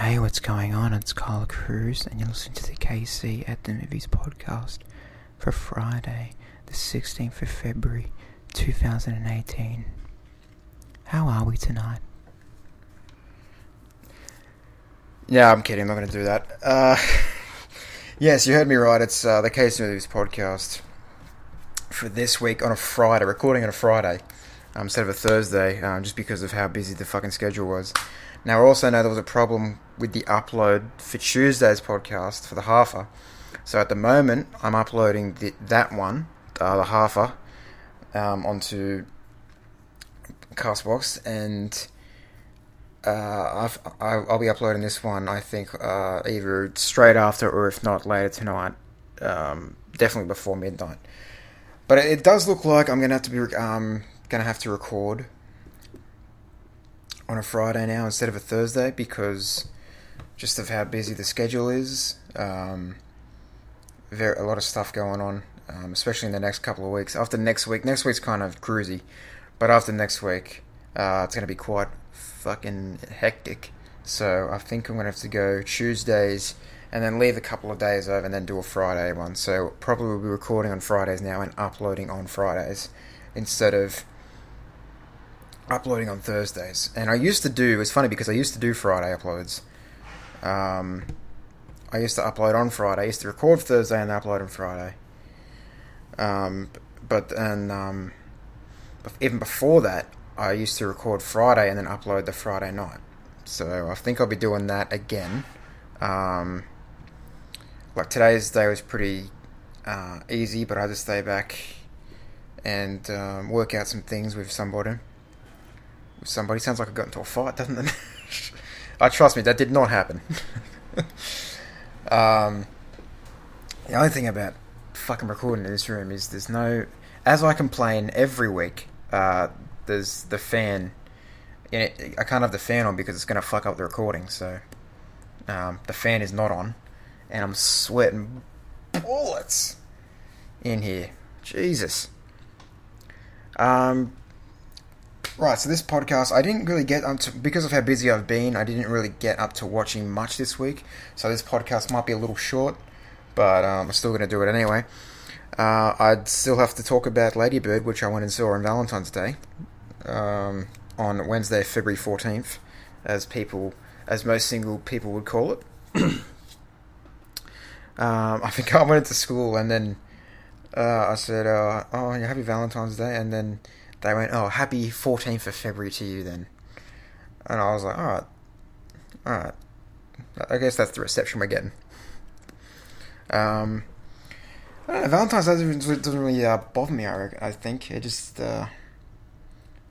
Hey, what's going on? It's Carl Cruz, and you're listening to the KC at the Movies podcast for Friday, the 16th of February, 2018. How are we tonight? Yeah, I'm kidding. I'm not going to do that. Uh, yes, you heard me right. It's uh, the KC Movies podcast for this week on a Friday, recording on a Friday um, instead of a Thursday, um, just because of how busy the fucking schedule was. Now, I also know there was a problem with the upload for Tuesday's podcast for the halfer. So at the moment, I'm uploading the, that one, uh, the halfer, um, onto Castbox, and uh, I've, I'll be uploading this one, I think, uh, either straight after or if not later tonight. Um, definitely before midnight. But it, does look like I'm gonna have to be um, gonna have to record on a Friday now instead of a Thursday because just of how busy the schedule is. Um, very a lot of stuff going on, um, especially in the next couple of weeks. After next week, next week's kind of cruisy, but after next week, uh, it's going to be quite fucking hectic. So I think I'm going to have to go Tuesdays and then leave a couple of days over and then do a Friday one. So probably we'll be recording on Fridays now and uploading on Fridays instead of uploading on Thursdays. And I used to do, it's funny because I used to do Friday uploads. Um, I used to upload on Friday. I used to record Thursday and upload on Friday. Um, but and um, even before that, I used to record Friday and then upload the Friday night. So I think I'll be doing that again. Um, like today's day was pretty uh, easy, but I had to stay back and um, work out some things with somebody. Somebody sounds like I got into a fight, doesn't it? I trust me, that did not happen. um, the only thing about fucking recording in this room is there's no. As I complain every week, uh, there's the fan. It, I can't have the fan on because it's going to fuck up the recording. So um, the fan is not on, and I'm sweating bullets in here. Jesus. Um, right, so this podcast, I didn't really get up to, because of how busy I've been, I didn't really get up to watching much this week. So this podcast might be a little short, but um, I'm still going to do it anyway. Uh, I'd still have to talk about Ladybird, which I went and saw on Valentine's Day, um, on Wednesday, February 14th, as people, as most single people would call it. um, I think I went into school and then uh, I said, uh, "Oh, happy Valentine's Day," and then they went, "Oh, happy 14th of February to you then." And I was like, "All right, all right. I guess that's the reception we're getting." Um, I don't know, Valentine's Day doesn't, doesn't really uh, bother me. I, I think it just, uh,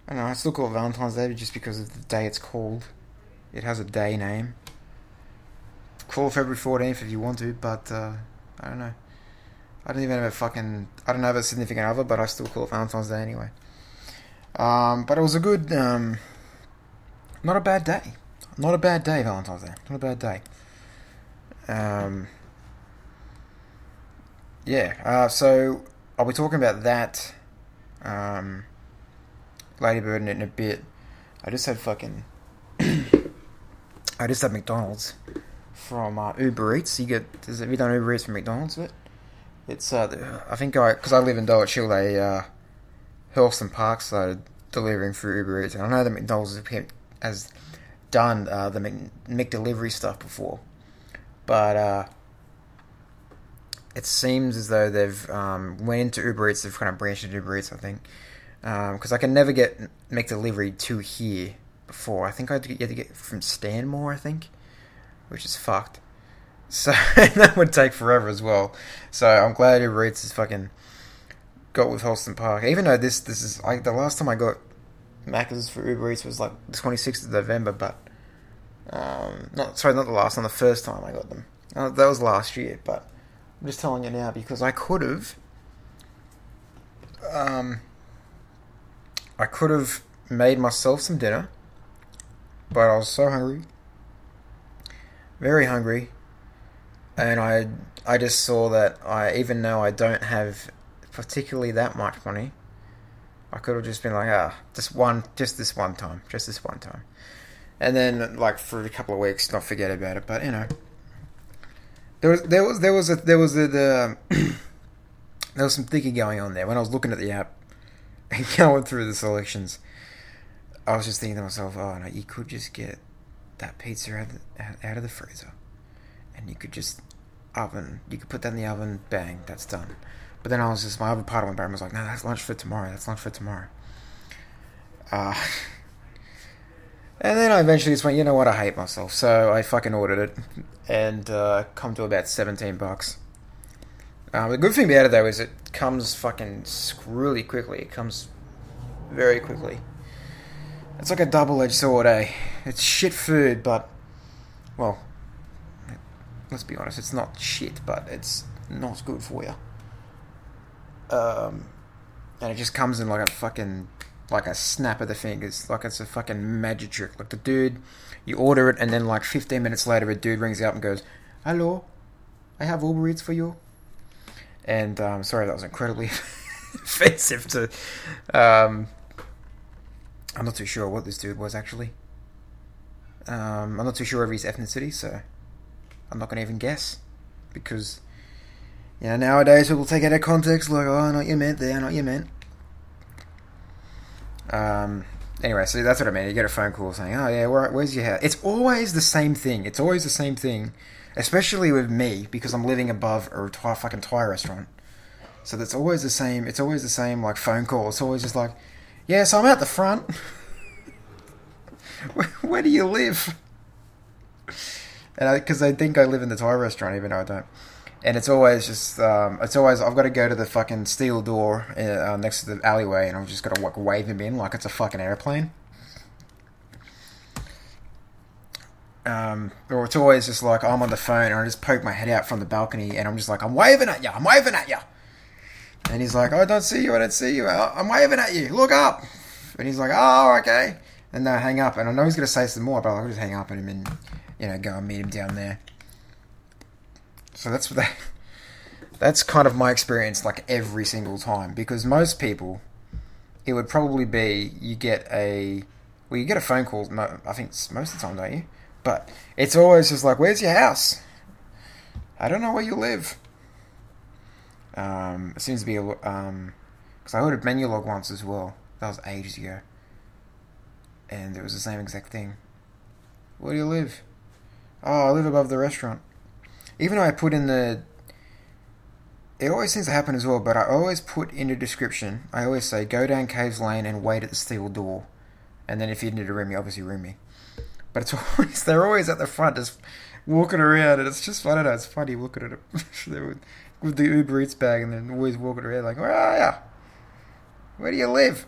I don't know. I still call it Valentine's Day just because of the day it's called. It has a day name. Call February 14th if you want to, but uh, I don't know. I don't even have a fucking. I don't have a significant other, but I still call it Valentine's Day anyway. Um, but it was a good. Um, not a bad day. Not a bad day, Valentine's Day. Not a bad day. Um, yeah, uh, so I'll be talking about that. Um, Ladybird in a bit. I just had fucking. I just had McDonald's from uh, Uber Eats. You get. Has, have you done Uber Eats from McDonald's yet? It's uh, I think I because I live in Dulwich Hill, they uh, Hurlstone Park started delivering through Uber Eats, and I know that McDonald's has done uh, the Mc, delivery stuff before, but uh, it seems as though they've um, went into Uber Eats, they've kind of branched into Uber Eats, I think, because um, I can never get delivery to here before. I think I had to get, had to get from Stanmore, I think, which is fucked. So that would take forever as well. So I'm glad Uber Eats is fucking got with Hurlstone Park. Even though this this is like the last time I got Macca's for Uber Eats was like the 26th of November, but um, not sorry, not the last time, the first time I got them. Uh, that was last year, but I'm just telling you now because I could have, um, I could have made myself some dinner, but I was so hungry, very hungry, and I I just saw that I even though I don't have particularly that much money, I could have just been like, ah, just one, just this one time, just this one time. and then like for a couple of weeks, not forget about it. But you know, there was there was there was a there was a, the there was some thinking going on there when I was looking at the app and going through the selections. I was just thinking to myself, oh no, you could just get that pizza out of the, out of the freezer, and you could just oven. You could put that in the oven. Bang, that's done. But then I was just my other of my brain was like, no, that's lunch for tomorrow. That's lunch for tomorrow. Uh, and then I eventually just went, you know what? I hate myself, so I fucking ordered it, and uh, come to about seventeen bucks. Um, the good thing about it though is it comes fucking really quickly. It comes very quickly. It's like a double-edged sword, eh? It's shit food, but well, let's be honest, it's not shit, but it's not good for you. Um, and it just comes in like a fucking like a snap of the fingers, like it's a fucking magic trick. Like the dude, you order it, and then like 15 minutes later, a dude rings up and goes, "Hello, I have Uber Eats for you." And um, sorry, that was incredibly offensive to. Um, I'm not too sure what this dude was actually. Um, I'm not too sure of his ethnicity, so I'm not going to even guess because you know nowadays people take it out of context, like, "Oh, what you meant there, what you meant." Um, anyway, so that's what I mean. You get a phone call saying, "Oh yeah, where, where's your house?" It's always the same thing. It's always the same thing, especially with me because I'm living above a Thai, fucking Thai restaurant. So that's always the same. It's always the same like phone call. It's always just like, "Yeah, so I'm out the front." where, where do you live? And because I think I live in the Thai restaurant, even though I don't and it's always just um, it's always I've got to go to the fucking steel door uh, next to the alleyway, and I've just got to like, wave him in like it's a fucking airplane. Um, or it's always just like I'm on the phone and I just poke my head out from the balcony and I'm just like I'm waving at you, I'm waving at you, and he's like, I don't see you, I don't see you, I'm waving at you, look up, and he's like, oh, okay, and I hang up, and I know he's gonna say some more, but I'll just hang up on him and you know go and meet him down there. So that's that. That's kind of my experience, like every single time, because most people, it would probably be you get a, well, you get a phone call. I think most of the time, don't you? But it's always just like, "Where's your house?" I don't know where you live. Um, it seems to be a um, because I ordered Menulog once as well. That was ages ago, and it was the same exact thing. Where do you live? Oh, I live above the restaurant even though I put in the it always seems to happen as well, but I always put in the description, I always say, go down Caves Lane and wait at the steel door. And then if you need to room me, obviously room me. But it's always, they're always at the front just walking around, and it's just, I don't know, it's funny looking at it with, with the Uber Eats bag and then always walking around like, where are you? Where do you live?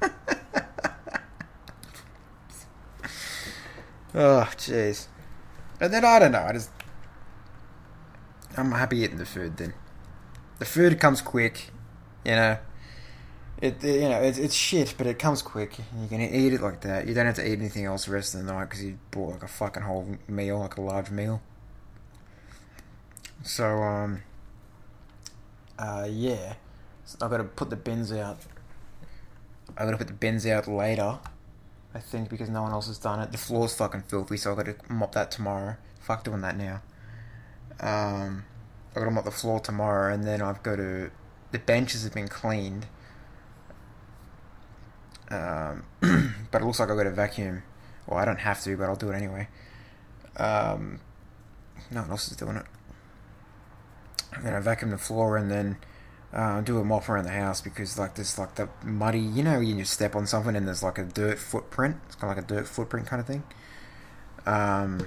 oh, jeez. And then I don't know, I just I'm happy eating the food then. The food comes quick, you know. It you know it's it's shit, but it comes quick. You can eat it like that. You don't have to eat anything else the rest of the night because you bought like a fucking whole meal, like a large meal. So um, uh, yeah, so I've got to put the bins out. I've got to put the bins out later. I think because no one else has done it. The floor's fucking filthy, so I've got to mop that tomorrow. Fuck doing that now. Um, I've got to mop the floor tomorrow, and then I've got to. The benches have been cleaned, um, but it looks like I've got to vacuum. Well, I don't have to, but I'll do it anyway. Um, no one else is doing it. I'm gonna vacuum the floor and then uh, do a mop around the house because like there's like the muddy. You know, you just step on something and there's like a dirt footprint. It's kind of like a dirt footprint kind of thing. Um,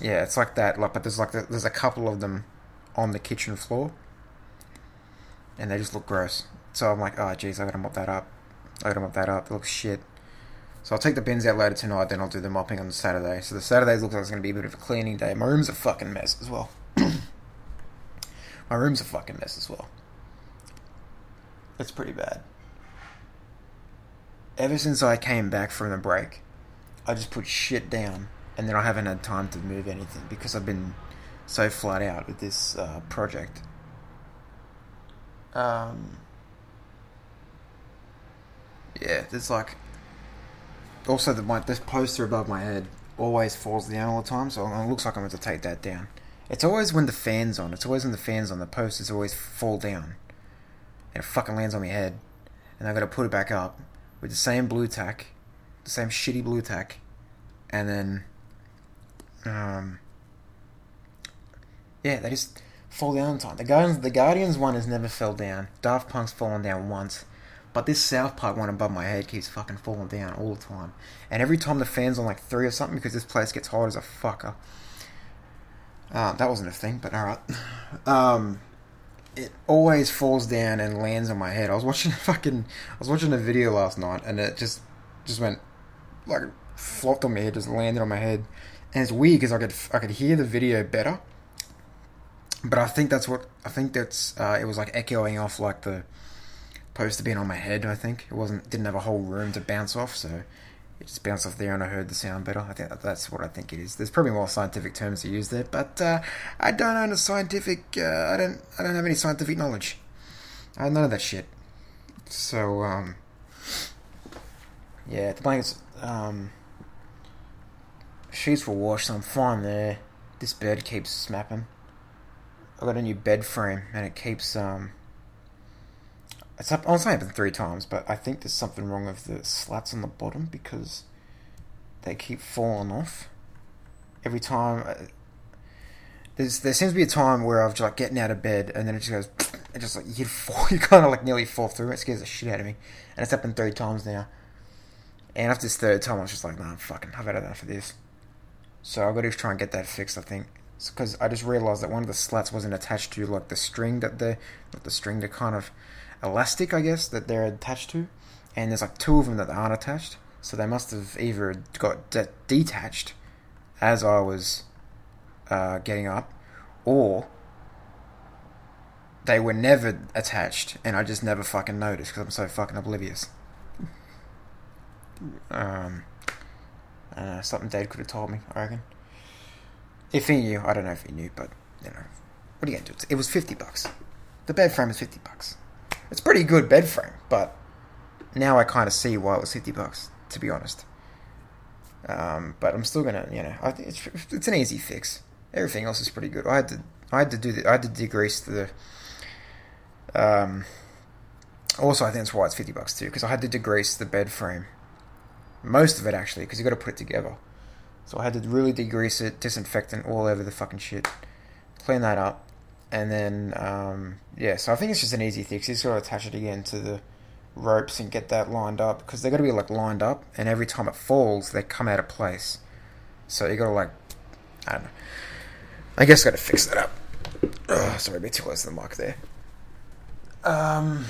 yeah, it's like that. Like, but there's like there's a couple of them on the kitchen floor, and they just look gross. So I'm like, oh jeez, I gotta mop that up. I gotta mop that up. It looks shit. So I'll take the bins out later tonight. Then I'll do the mopping on the Saturday. So the Saturdays looks like it's gonna be a bit of a cleaning day. My room's a fucking mess as well. My room's a fucking mess as well. It's pretty bad. Ever since I came back from the break, I just put shit down and then I haven't had time to move anything because I've been so flat out with this uh, project. Um, yeah, there's like also the my this poster above my head always falls down all the time, so it looks like I'm going to take that down. It's always when the fan's on. It's always when the fan's on. The posters always fall down, and it fucking lands on my head, and I got to put it back up with the same blue tack, the same shitty blue tack, and then, um, yeah, they just fall down time. The Guardians, the Guardians one has never fell down. Daft Punk's fallen down once. But this South Park one above my head keeps fucking falling down all the time. And every time the fan's on like three or something because this place gets hot as a fucker. Uh, that wasn't a thing, but alright. Um, it always falls down and lands on my head. I was watching fucking I was watching a video last night and it just just went like flopped on my head, just landed on my head. And it's weird because I could I could hear the video better. But I think that's what I think that's uh, it was like echoing off like the poster being on my head. I think it wasn't didn't have a whole room to bounce off, so it just bounced off there, and I heard the sound better. I think that's what I think it is. There's probably more scientific terms to use there, but uh, I don't own a scientific. Uh, I don't. I don't have any scientific knowledge. I have none of that shit. So um, yeah, the blankets. Um, sheets were washed, so I'm fine there. This bed keeps snapping. I got a new bed frame, and it keeps um, it's up. It's only happened three times, but I think there's something wrong with the slats on the bottom because they keep falling off every time. Uh, there's there seems to be a time where I've just like getting out of bed and then it just goes, just like you fall, you kind of like nearly fall through. It scares the shit out of me, and it's happened three times now. And after this third time, I was just like, nah, fucking, I've had enough of this. So got to try and get that fixed. I think because I just realized that one of the slats wasn't attached to like the string that the not the string, the kind of elastic, I guess, that they're attached to, and there's like two of them that aren't attached. So they must have either got de- detached as I was uh, getting up, or they were never attached, and I just never fucking noticed because I'm so fucking oblivious. Um, uh, something Dad could have told me, I reckon. If he knew, I don't know if he knew, but you know, what are you gonna do? It was fifty bucks. The bed frame is fifty bucks. It's pretty good bed frame, but now I kind of see why it was fifty bucks. To be honest, um, but I'm still gonna, you know, I it's, it's an easy fix. Everything else is pretty good. I had to, I had to do the, I had to degrease the. Um, also, I think that's why it's fifty bucks too, because I had to degrease the bed frame. Most of it actually, because you got to put it together. So I had to really degrease it, disinfectant all over the fucking shit, clean that up, and then um, yeah, so I think it's just an easy fix. You just gotta attach it again to the ropes and get that lined up because they gotta be like lined up, and every time it falls, they come out of place. So you gotta like, I don't know. I guess I gotta fix that up. Oh, sorry, a bit too close to the mic there. Um,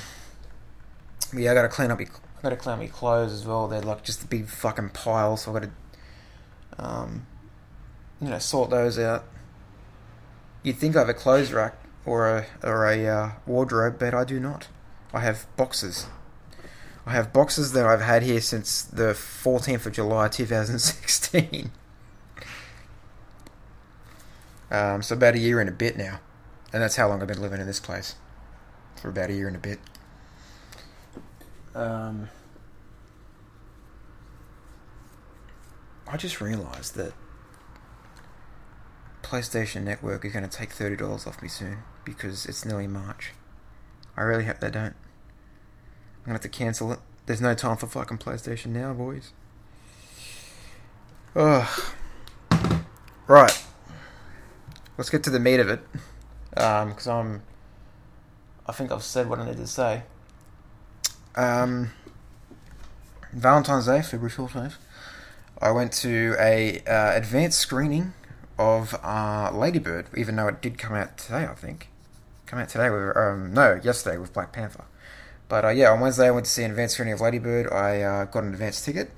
yeah, I gotta clean up. I gotta clean up my clothes as well. They're like just a big fucking pile, so I gotta, um, you know, sort those out You'd think I have a clothes rack or a or a uh, wardrobe, but I do not. I have boxes. I have boxes that I've had here since the 14th of July 2016. um, so about a year and a bit now, and that's how long I've been living in this place. For about a year and a bit. Um, I just realised that PlayStation Network is going to take thirty dollars off me soon because it's nearly March. I really hope they don't. I'm gonna have to cancel it. There's no time for fucking PlayStation now, boys. Ugh. Right. Let's get to the meat of it. Um, because I'm. I think I've said what I need to say. Um. Valentine's Day, February 14th. I went to a uh, advanced screening of uh, Ladybird, even though it did come out today, I think. Come out today with um, no, yesterday with Black Panther. But uh, yeah, on Wednesday I went to see an advanced screening of Ladybird. I uh, got an advance ticket,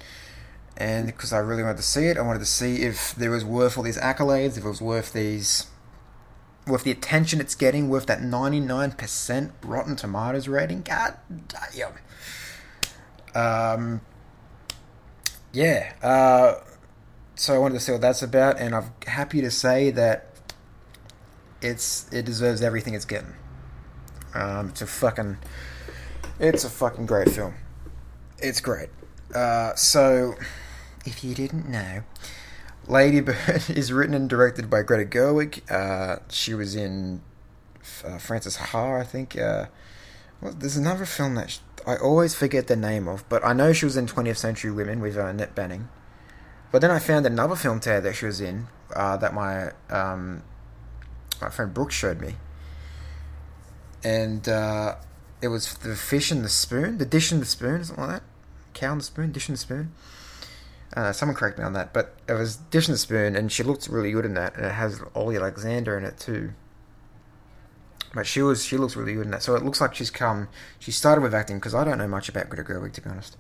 and because I really wanted to see it, I wanted to see if there was worth all these accolades, if it was worth these, worth the attention it's getting, worth that ninety nine percent Rotten Tomatoes rating. God damn. Um. Yeah. Uh so I wanted to see what that's about, and I'm happy to say that it's it deserves everything it's getting. Um, it's a fucking it's a fucking great film. It's great. Uh, so if you didn't know, Lady Bird is written and directed by Greta Gerwig. Uh, she was in uh, Frances Ha, I think. Uh, well, there's another film that I always forget the name of, but I know she was in 20th Century Women with uh, Annette Bening. But then I found another film today that she was in uh, that my um, my friend Brooke showed me, and uh, it was the fish and the spoon, the dish and the spoon, something like that. Cow and the spoon, dish and the spoon. Uh, someone correct me on that, but it was dish and the spoon, and she looked really good in that, and it has Olly Alexander in it too. But she was she looks really good in that, so it looks like she's come. She started with acting because I don't know much about Greta Gerwig to be honest.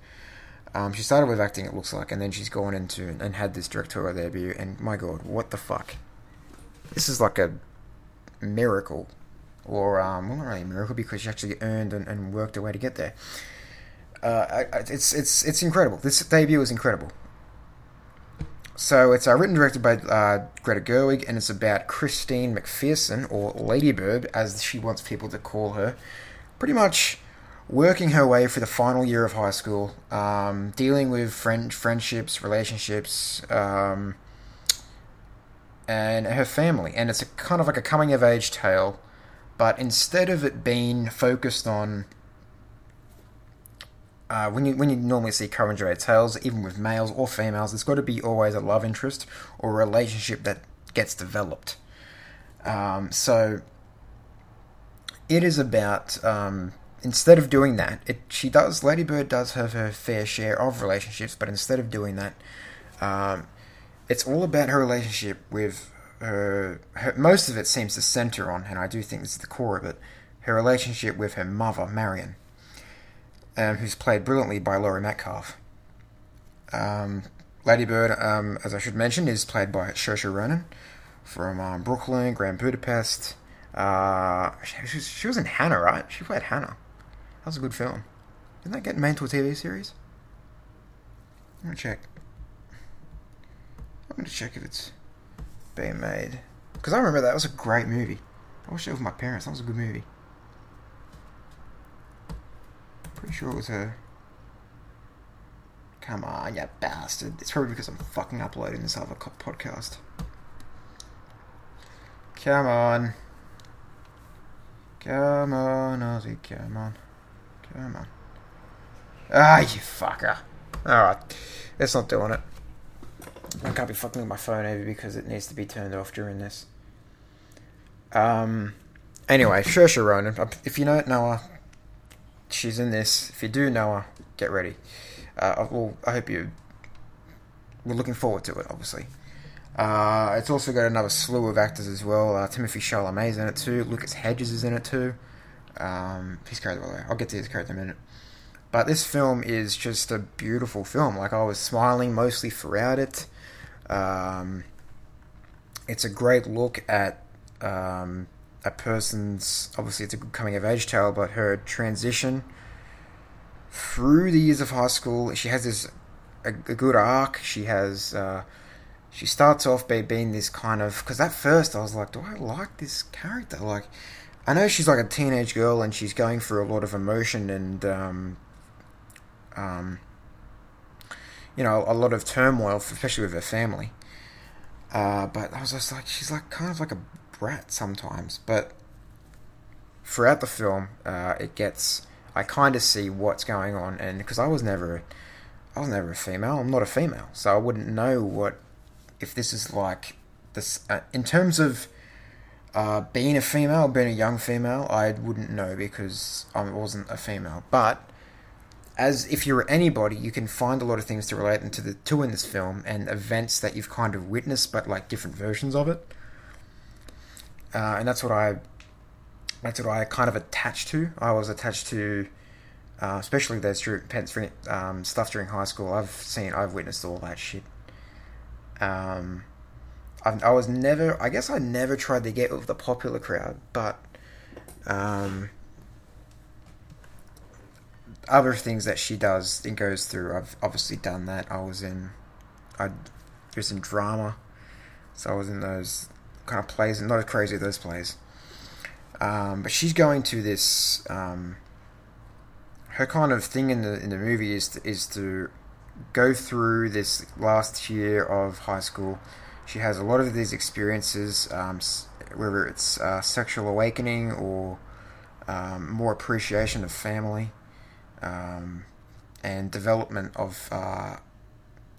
Um, she started with acting, it looks like, and then she's gone into and had this directorial debut. And my god, what the fuck! This is like a miracle, or um, well, not really a miracle because she actually earned and, and worked her way to get there. Uh, it's it's it's incredible. This debut is incredible. So it's uh, written and directed by uh, Greta Gerwig, and it's about Christine McPherson, or Ladybird, as she wants people to call her. Pretty much working her way through the final year of high school, um, dealing with friend friendships, relationships, um, and her family. And it's a kind of like a coming of age tale, but instead of it being focused on uh, when you when you normally see age tales, even with males or females, there's got to be always a love interest or a relationship that gets developed. Um, so it is about um, instead of doing that, it she does Ladybird does have her fair share of relationships, but instead of doing that, um, it's all about her relationship with her, her. Most of it seems to center on, and I do think this is the core of it, her relationship with her mother, Marion, um, who's played brilliantly by Laurie Metcalf. Um, Ladybird, um, as I should mention, is played by Saoirse Ronan from um, Brooklyn, Grand Budapest. Uh, she, she was in Hannah, right? She played Hannah. That was a good film. Didn't that get made into a TV series? I'm gonna check. I'm gonna check if it's being made. Because I remember that was a great movie. I watched it with my parents. That was a good movie. Pretty sure it was her. Come on, you bastard. It's probably because I'm fucking uploading this other podcast. Come on. Come on, Ozzy, come on. Come on. Ah, you fucker. Alright, that's not doing it. I can't be fucking with my phone over because it needs to be turned off during this. Um. Anyway, Saoirse Ronan. If you don't know her, she's in this. If you do know her, get ready. Uh, well, I hope you. We're looking forward to it, obviously. Uh, it's also got another slew of actors as well. Uh, Timothy Chalamet's in it too. Lucas Hedges is in it too. Um, his by the way. I'll get to his character in a minute. But this film is just a beautiful film. Like I was smiling mostly throughout it. Um, it's a great look at um, a person's. Obviously, it's a good coming of age tale, but her transition through the years of high school. She has this a, a good arc. She has. Uh, she starts off by being this kind of because at first I was like, do I like this character? Like, I know she's like a teenage girl and she's going through a lot of emotion and um, um, you know, a lot of turmoil, especially with her family. Uh, but I was just like, she's like kind of like a brat sometimes. But throughout the film, uh, it gets, I kind of see what's going on, and because I was never, I was never a female. I'm not a female, so I wouldn't know what if this is like this uh, in terms of uh, being a female, being a young female. I wouldn't know because I wasn't a female, but as if you're anybody, you can find a lot of things to relate into the to in this film and events that you've kind of witnessed, but like different versions of it. Uh, and that's what I, that's what I kind of attached to. I was attached to, uh, especially those um, stuff during high school. I've seen, I've witnessed all that shit. Um, I, I was never, I guess I never tried to get with the popular crowd, but um, other things that she does and goes through. I've obviously done that. I was in, I was in drama, so I was in those kind of plays, not as crazy as those plays. Um, but she's going to this. Um, her kind of thing in the in the movie is to, is to go through this last year of high school. She has a lot of these experiences, um, whether it's uh, sexual awakening or um, more appreciation of family um, and development of uh,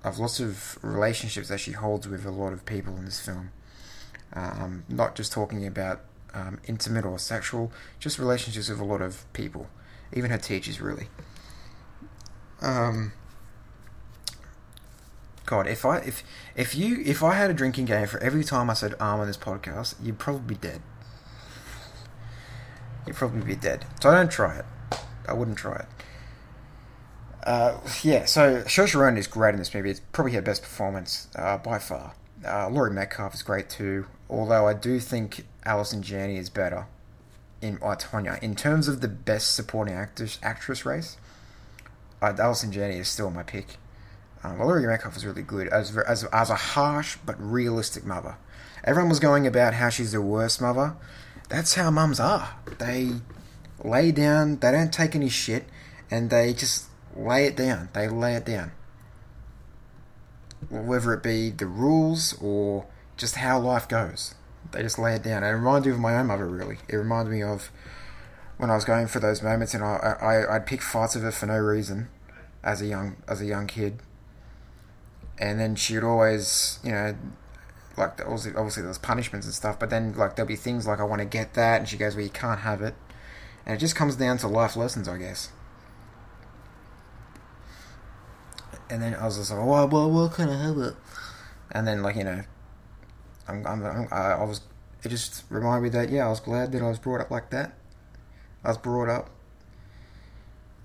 of lots of relationships that she holds with a lot of people in this film. Um, not just talking about um, intimate or sexual, just relationships with a lot of people, even her teachers, really. Um, God, if I if if you if I had a drinking game for every time I said "arm" on this podcast, you'd probably be dead. You'd probably be dead. So I don't try it. I wouldn't try it. Uh, yeah, so Saoirse is great in this movie. It's probably her best performance uh, by far. Uh, Laurie Metcalf is great too, although I do think Allison Janney is better in I Tonya. In terms of the best supporting actress actress race, uh, Allison Janney is still my pick. Um, Laurie Metcalf was really good as, as as a harsh but realistic mother. Everyone was going about how she's the worst mother. That's how mums are. They lay down. They don't take any shit, and they just lay it down. They lay it down. Whether it be the rules or just how life goes, they just lay it down. It reminded me of my own mother, really. It reminded me of when I was going for those moments, and I, I I'd pick fights with her for no reason, as a young as a young kid. And then she'd always, you know, like obviously, obviously there was punishments and stuff, but then like there'll be things like I want to get that, and she goes, "Well, you can't have it," and it just comes down to life lessons, I guess. and then I was just like, well, well, what can I have it? And then, like, you know, I'm, I'm, i was, it just reminded me that, yeah, I was glad that I was brought up like that. I was brought up,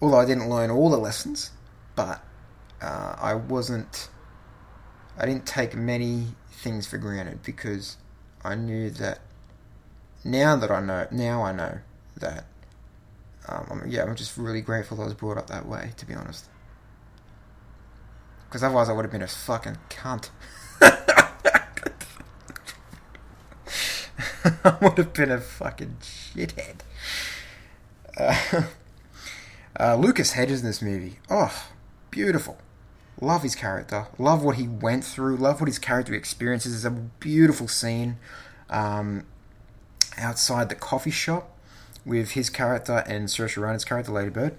although I didn't learn all the lessons, but uh, I wasn't, I didn't take many things for granted because I knew that now that I know, now I know that, um, I'm, yeah, I'm just really grateful I was brought up that way, to be honest. Because otherwise I would have been a fucking cunt. I would have been a fucking shithead. Uh, uh, Lucas Hedges in this movie. Oh, beautiful. Love his character. Love what he went through. Love what his character experiences. It's a beautiful scene um, outside the coffee shop with his character and Saoirse Ronan's character, Lady Bird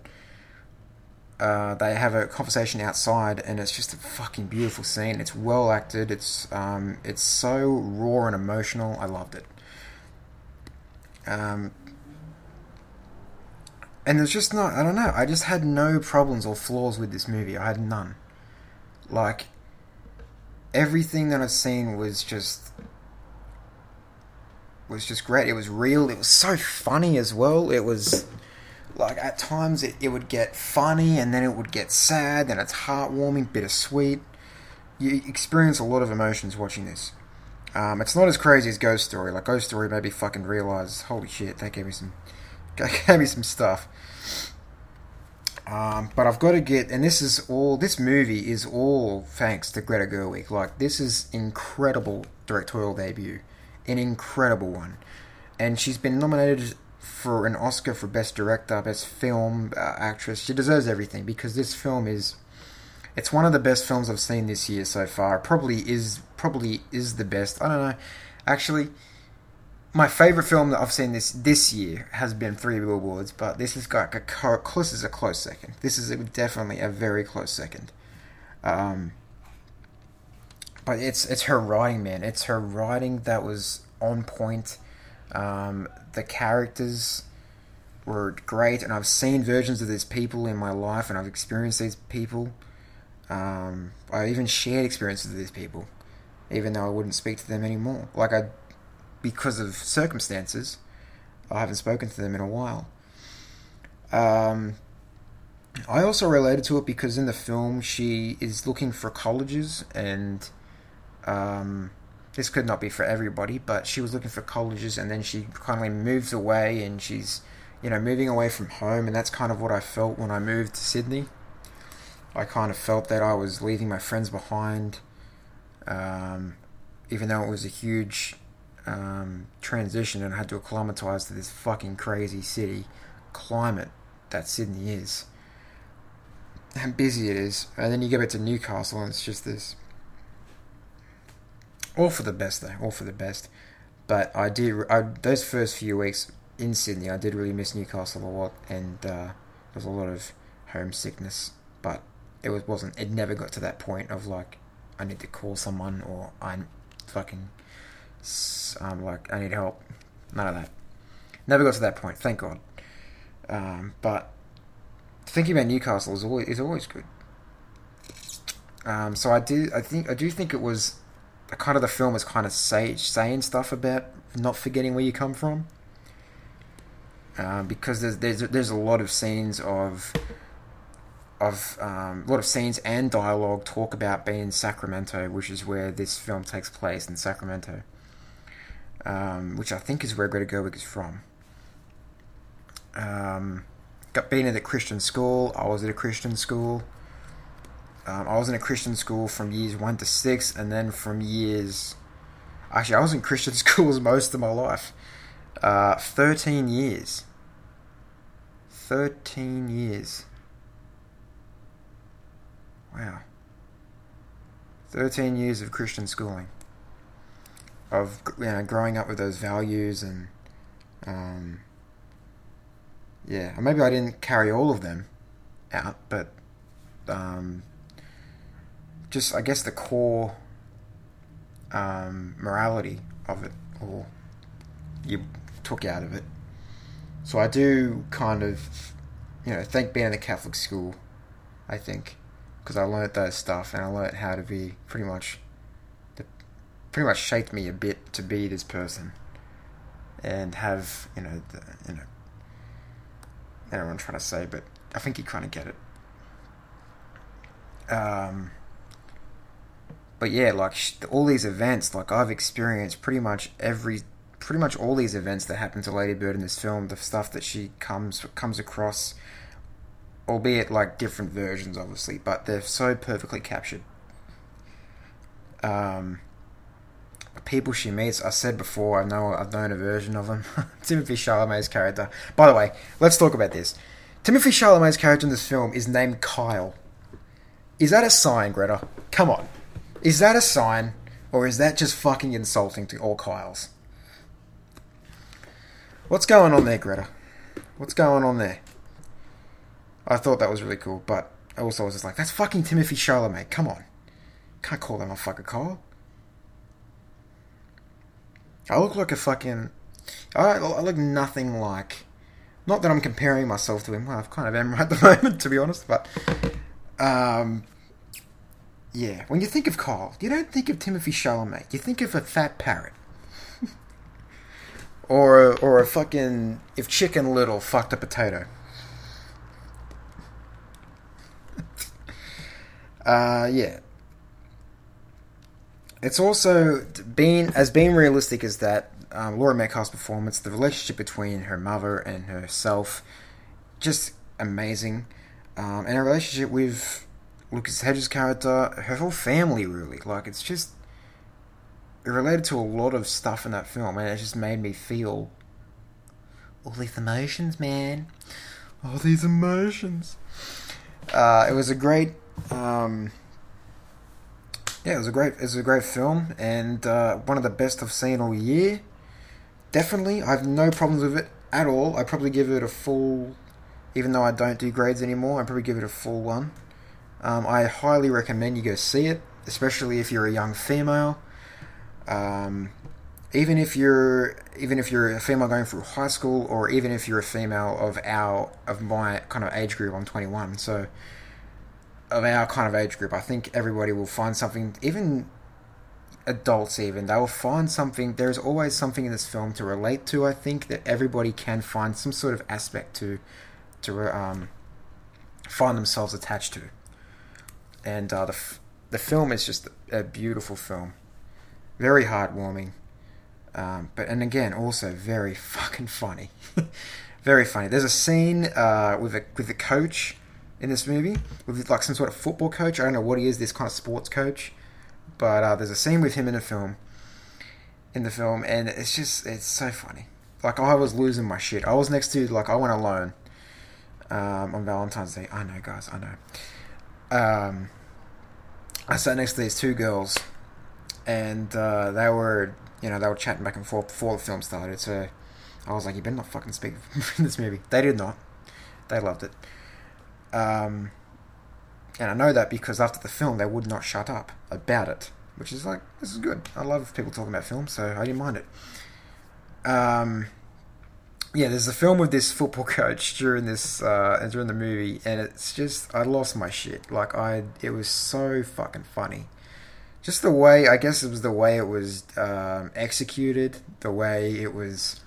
uh, they have a conversation outside, and it's just a fucking beautiful scene. It's well acted. It's um, it's so raw and emotional. I loved it. Um, and there's just not. I don't know. I just had no problems or flaws with this movie. I had none. Like everything that I've seen was just was just great. It was real. It was so funny as well. It was like at times it, it would get funny and then it would get sad then it's heartwarming bittersweet you experience a lot of emotions watching this um, it's not as crazy as ghost story like ghost story made me fucking realize holy shit they gave me some gave me some stuff um, but I've got to get, and this is all. This movie is all thanks to Greta Gerwig. Like this is incredible directorial debut, an incredible one, and she's been nominated for an Oscar for Best Director, Best Film uh, Actress. She deserves everything because this film is it's one of the best films I've seen this year so far. Probably is probably is the best. I don't know. Actually, my favorite film that I've seen this this year has been Three Billboards, but this is got a close is a close second. This is definitely a very close second. Um, but it's it's her writing, man. It's her writing that was on point. Um, the characters were great, and I've seen versions of these people in my life, and I've experienced these people. Um, I even shared experiences with these people, even though I wouldn't speak to them anymore. Like I, because of circumstances, I haven't spoken to them in a while. Um, I also related to it because in the film she is looking for colleges and um, this could not be for everybody, but she was looking for colleges and then she kindly moves away and she's, you know, moving away from home. And that's kind of what I felt when I moved to Sydney. I kind of felt that I was leaving my friends behind, um, even though it was a huge um, transition and I had to acclimatize to this fucking crazy city climate that Sydney is. how busy it is, and then you go back to Newcastle, and it's just this. All for the best, though. All for the best. But I did I, those first few weeks in Sydney. I did really miss Newcastle a lot, and uh, there was a lot of homesickness. But it was wasn't. It never got to that point of like I need to call someone or I'm fucking um, like I need help. None of that. Never got to that point. Thank God. Um, but thinking about Newcastle is always is always good. Um, so I do I think I do think it was kind of the film is kind of say, saying stuff about not forgetting where you come from. Uh, because there's there's there's a lot of scenes of of um, a lot of scenes and dialogue talk about being in Sacramento, which is where this film takes place in Sacramento, um, which I think is where Greta Gerwig is from. Um, got been at a Christian school. I was at a Christian school. Um, I was in a Christian school from years one to six, and then from years. Actually, I was in Christian schools most of my life. Uh, 13 years. 13 years. Wow. 13 years of Christian schooling. Of you know, growing up with those values and. Um, yeah, maybe I didn't carry all of them out, but um, just I guess the core um, morality of it, or you took out of it. So I do kind of, you know, thank being in a Catholic school. I think because I learnt that stuff and I learnt how to be pretty much, pretty much shaped me a bit to be this person, and have you know, the, you know, I don't know what I'm trying to say, but I think you kind of get it. Um, but yeah, like all these events, like I've experienced pretty much every, pretty much all these events that happen to Lady Bird in this film. The stuff that she comes comes across, albeit like different versions, obviously, but they're so perfectly captured. Um, people she meets, I said before, I know I've known a version of him. Timothy Chalamet's character. By the way, let's talk about this. Timothy Chalamet's character in this film is named Kyle. Is that a sign, Greta? Come on. Is that a sign, or is that just fucking insulting to all Kyles? What's going on there, Greta? What's going on there? I thought that was really cool, but I also was just like, that's fucking Timothy Chalamet. Come on. Can't call that motherfucker Kyle. I look like a fucking. I, I look nothing like. Not that I'm comparing myself to him. Well, I kind of am right at the moment, to be honest. But um, yeah, when you think of Kyle, you don't think of Timothy Chalamet. You think of a fat parrot. or, or a fucking. If Chicken Little fucked a potato. Uh, yeah. It's also being as being realistic as that. Um, Laura Metcalf's performance, the relationship between her mother and herself, just amazing, um, and her relationship with Lucas Hedges' character, her whole family, really. Like, it's just. It related to a lot of stuff in that film, and it just made me feel. All these emotions, man. All these emotions. Uh, it was a great. Um, yeah, it was a great. It was a great film, and uh, one of the best I've seen all year. Definitely, I have no problems with it at all. I probably give it a full, even though I don't do grades anymore. I probably give it a full one. Um, I highly recommend you go see it, especially if you're a young female. Um, even if you're even if you're a female going through high school, or even if you're a female of our of my kind of age group, I'm 21, so of our kind of age group, I think everybody will find something, even adults, even they will find something. There's always something in this film to relate to. I think that everybody can find some sort of aspect to to um, find themselves attached to and uh, the f- the film is just a beautiful film, very heartwarming, um, but and again also very fucking funny, very funny. There's a scene uh, with a with a coach in this movie with like some sort of football coach. I don't know what he is, this kind of sports coach, but uh, there's a scene with him in the film, in the film, and it's just it's so funny. Like I was losing my shit. I was next to like I went alone um, on Valentine's Day. I know, guys, I know. um, I sat next to these two girls, and uh, they were, you know, they were chatting back and forth before the film started. So I was like, "You better not fucking speak in this movie." They did not. They loved it. Um, and I know that because after the film, they would not shut up about it, which is like this is good. I love people talking about film, so I didn't mind it. Um, yeah, there's a film with this football coach during this uh, during the movie, and it's just I lost my shit. Like I, it was so fucking funny. Just the way I guess it was the way it was um, executed, the way it was,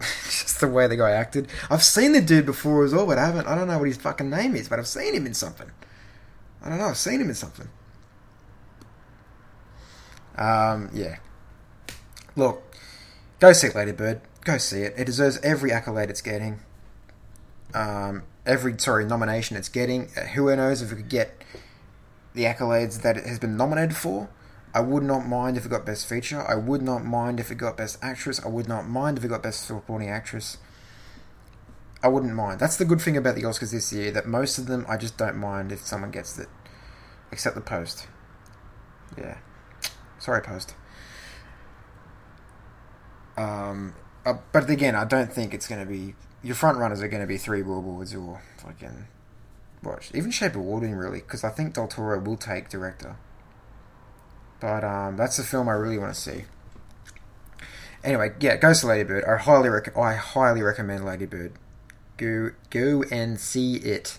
the way the guy acted. I've seen the dude before as well, but I haven't. I don't know what his fucking name is, but I've seen him in something. I don't know. I've seen him in something. Um, yeah. Look, go see Lady Bird go see it. It deserves every accolade it's getting. Um, every sorry nomination it's getting. Uh, who knows if it could get the accolades that it has been nominated for? I would not mind if it got Best Feature. I would not mind if it got Best Actress. I would not mind if it got Best Supporting Actress. I wouldn't mind. That's the good thing about the Oscars this year. That most of them, I just don't mind if someone gets it, except the Post. Yeah, sorry, Post. Um, uh, but again, I don't think it's going to be your front runners are going to be three billboards or fucking watch even Shape of Water really because I think Del Toro will take director. But um, that's the film I really want to see. Anyway, yeah, go to Ladybird. I highly rec- I highly recommend Ladybird. Go go and see it.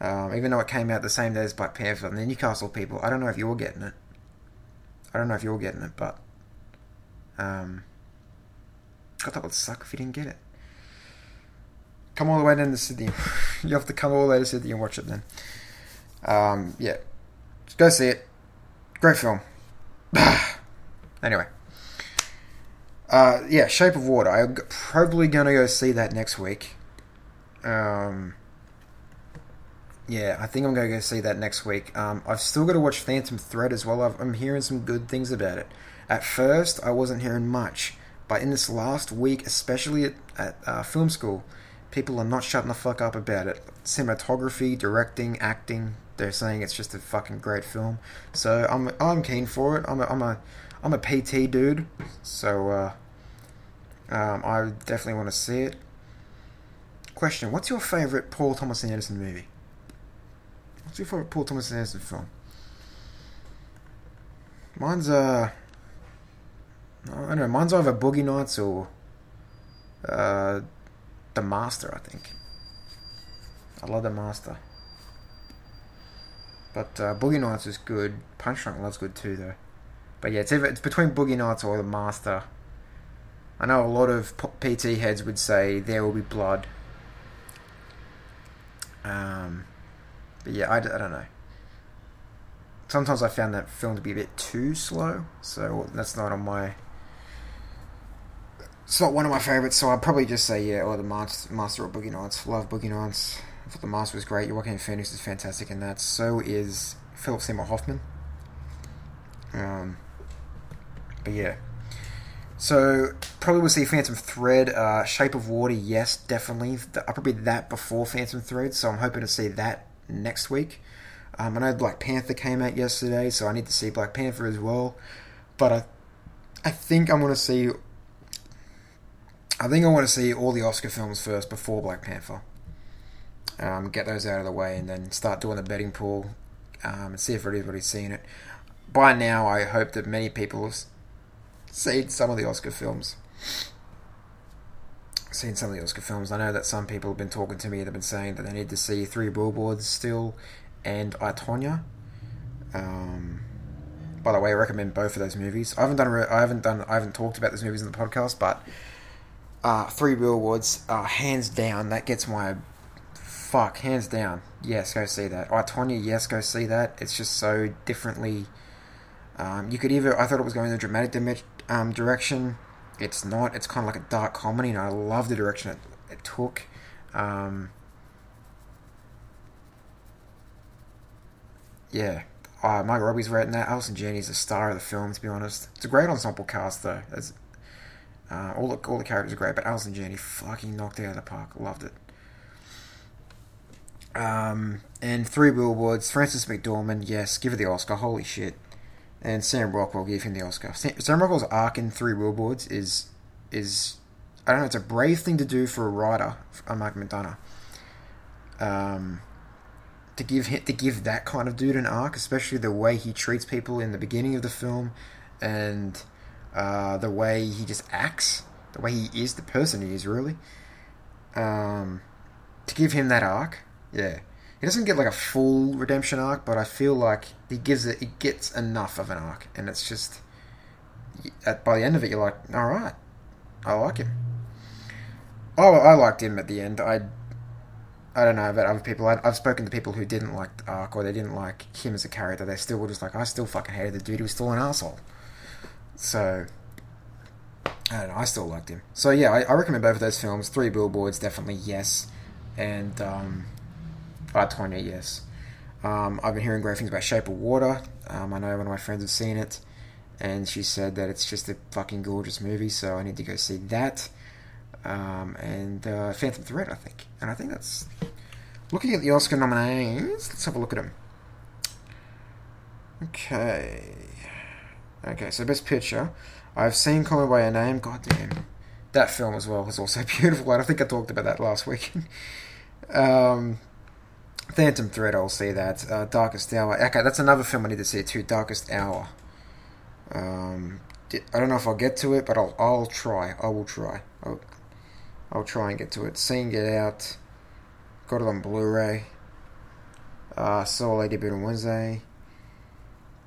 Um, even though it came out the same day as Black Panther, and the Newcastle people, I don't know if you're getting it. I don't know if you're getting it, but um, God, that would suck if you didn't get it. Come all the way down to Sydney. you have to come all the way to Sydney and watch it then. Um, yeah. Just go see it. Great film. anyway. Uh, yeah, Shape of Water. I'm probably going to go see that next week. Um, yeah, I think I'm going to go see that next week. Um, I've still got to watch Phantom Thread as well. i am hearing some good things about it. At first, I wasn't hearing much. But in this last week, especially at, at uh, film school, people are not shutting the fuck up about it. Cinematography, directing, acting, they're saying it's just a fucking great film. So I'm I'm keen for it. I'm a I'm a I'm a PT dude, so uh, um, I definitely want to see it. Question: What's your favorite Paul Thomas Anderson movie? What's your favorite Paul Thomas Anderson film? Mine's uh I don't know. Mine's either Boogie Nights or uh, The Master. I think. I love The Master. But uh, Boogie Nights is good. Punch Drunk Love's good too, though. But yeah, it's either, it's between Boogie Nights or The Master. I know a lot of PT heads would say There Will Be Blood. Um, but yeah, I, I don't know. Sometimes I found that film to be a bit too slow, so that's not on my it's not one of my favorites, so I'd probably just say yeah, or the Master, Master of Boogie Nights. Love Boogie Nights. I thought the Master was great. Joaquin Phoenix is fantastic in that. So is Philip Seymour Hoffman. Um, but yeah. So probably we'll see Phantom Thread, uh, Shape of Water. Yes, definitely. I'll probably that before Phantom Thread, so I'm hoping to see that next week. Um, I know Black Panther came out yesterday, so I need to see Black Panther as well. But I, I think I'm going to see I think I want to see all the Oscar films first before Black Panther. Um, get those out of the way and then start doing the betting pool um, and see if everybody's seen it. By now, I hope that many people have seen some of the Oscar films. Seen some of the Oscar films. I know that some people have been talking to me They've been saying that they need to see Three Billboards still and I, Tonya. Um, by the way, I recommend both of those movies. I haven't done. I haven't done. I haven't talked about those movies in the podcast, but uh, three billboards, uh, hands down, that gets my fuck, hands down. Yes, go see that. Oh, Tonya, yes, go see that. It's just so differently. Um, you could either, I thought it was going in a dramatic um, direction. It's not. It's kind of like a dark comedy, and I love the direction it, it took. Um, yeah, uh, Margot Robbie's in that. Allison Janney's the star of the film, to be honest. It's a great ensemble cast, though. Uh, all the all the characters are great, but Allison Janney fucking knocked it out of the park. Loved it. Um, and Three Billboards, Frances McDormand, yes, give her the Oscar, holy shit. And Sam Rockwell gave him the Oscar. Sam, Sam Rockwell's arc in Three Billboards is, is, I don't know, it's a brave thing to do for a writer, unlike McDonagh. Um, to give to give that kind of dude an arc, especially the way he treats people in the beginning of the film, and uh, the way he just acts, the way he is, the person he is, really. Um, to give him that arc, yeah, he doesn't get like a full redemption arc, but I feel like he gives it, he gets enough of an arc, and it's just at by the end of it, you're like, all right, I like him. Oh, I liked him at the end. I, I don't know about other people. I, I've spoken to people who didn't like the arc or they didn't like him as a character. They still were just like, I still fucking hated the dude. He was still an asshole. So, I don't know. I still liked him. So yeah, I, I recommend both of those films. Three Billboards, definitely yes, and um, Art Twenty, yes. Um, I've been hearing great things about Shape of Water. Um, I know one of my friends have seen it, and she said that it's just a fucking gorgeous movie. So I need to go see that. Um, and uh, Phantom Thread, I think, and I think that's looking at the Oscar nominees. Let's have a look at them. Okay. Okay, so Best Picture. I've seen Call Me By Your Name. God damn. That film as well was also beautiful. I think I talked about that last week. um, Phantom Thread, I'll say that. Uh, Darkest Hour. Okay, that's another film I need to see too. Darkest Hour. Um, I don't know if I'll get to it, but I'll I'll try. I will try. I'll, I'll try and get to it. Seeing Get Out. Got it on Blu-ray. Uh, saw Lady Bird on Wednesday.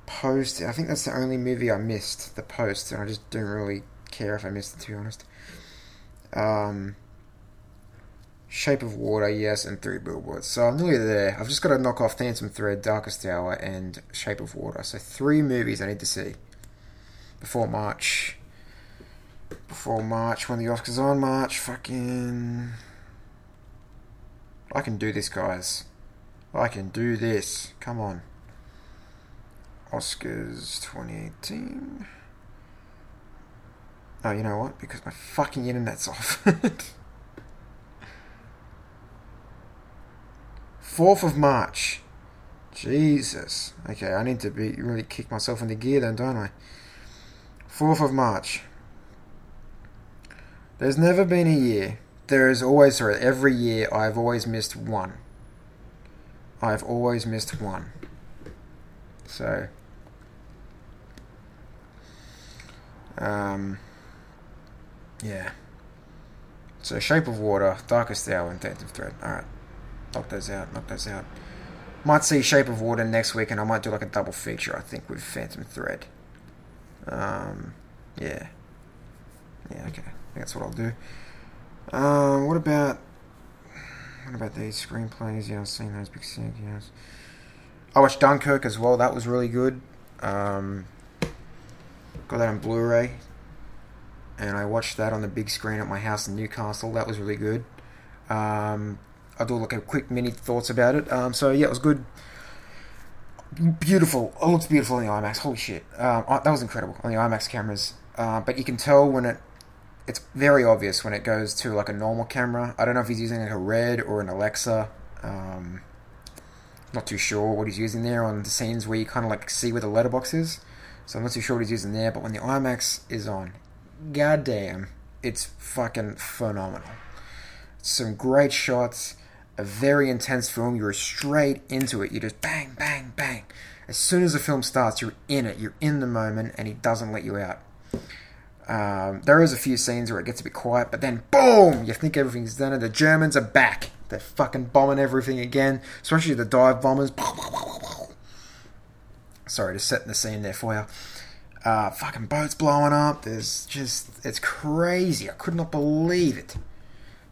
Post. I think that's the only movie I missed. The Post, and I just don't really care if I missed it. To be honest. Um, Shape of Water, yes, and Three Billboards. So I'm nearly there. I've just got to knock off Phantom Thread, Darkest Hour, and Shape of Water. So three movies I need to see before March. Before March, when the Oscars are on March, fucking. I can do this, guys. I can do this. Come on. Oscars 2018. Oh, you know what? Because my fucking internet's off. 4th of March. Jesus. Okay, I need to be really kick myself into gear then, don't I? 4th of March. There's never been a year. There is always, sorry, every year I've always missed one. I've always missed one. So. Um. Yeah. So Shape of Water, Darkest Hour, and Phantom Thread. Alright. Knock those out, knock those out. Might see Shape of Water next week, and I might do like a double feature, I think, with Phantom Thread. Um, yeah. Yeah, okay. that's what I'll do. Um, what about what about these screenplays? Yeah, I've seen those big scenes. Yes, I watched Dunkirk as well. That was really good. Um, got that on Blu-ray, and I watched that on the big screen at my house in Newcastle. That was really good. Um, I'll do like a quick mini thoughts about it. Um, so yeah, it was good. Beautiful. It looks beautiful in the IMAX. Holy shit, um, that was incredible on the IMAX cameras. Uh, but you can tell when it it's very obvious when it goes to like a normal camera. I don't know if he's using like a Red or an Alexa. Um, not too sure what he's using there on the scenes where you kind of like see where the letterbox is. So I'm not too sure what he's using there. But when the IMAX is on, goddamn, it's fucking phenomenal. Some great shots, a very intense film. You're straight into it. You just bang, bang, bang. As soon as the film starts, you're in it. You're in the moment, and he doesn't let you out. Um, there is a few scenes where it gets a bit quiet, but then boom, you think everything's done, and the Germans are back. They're fucking bombing everything again, especially the dive bombers. Sorry, just setting the scene there for you. Uh, fucking boats blowing up. There's just it's crazy. I could not believe it.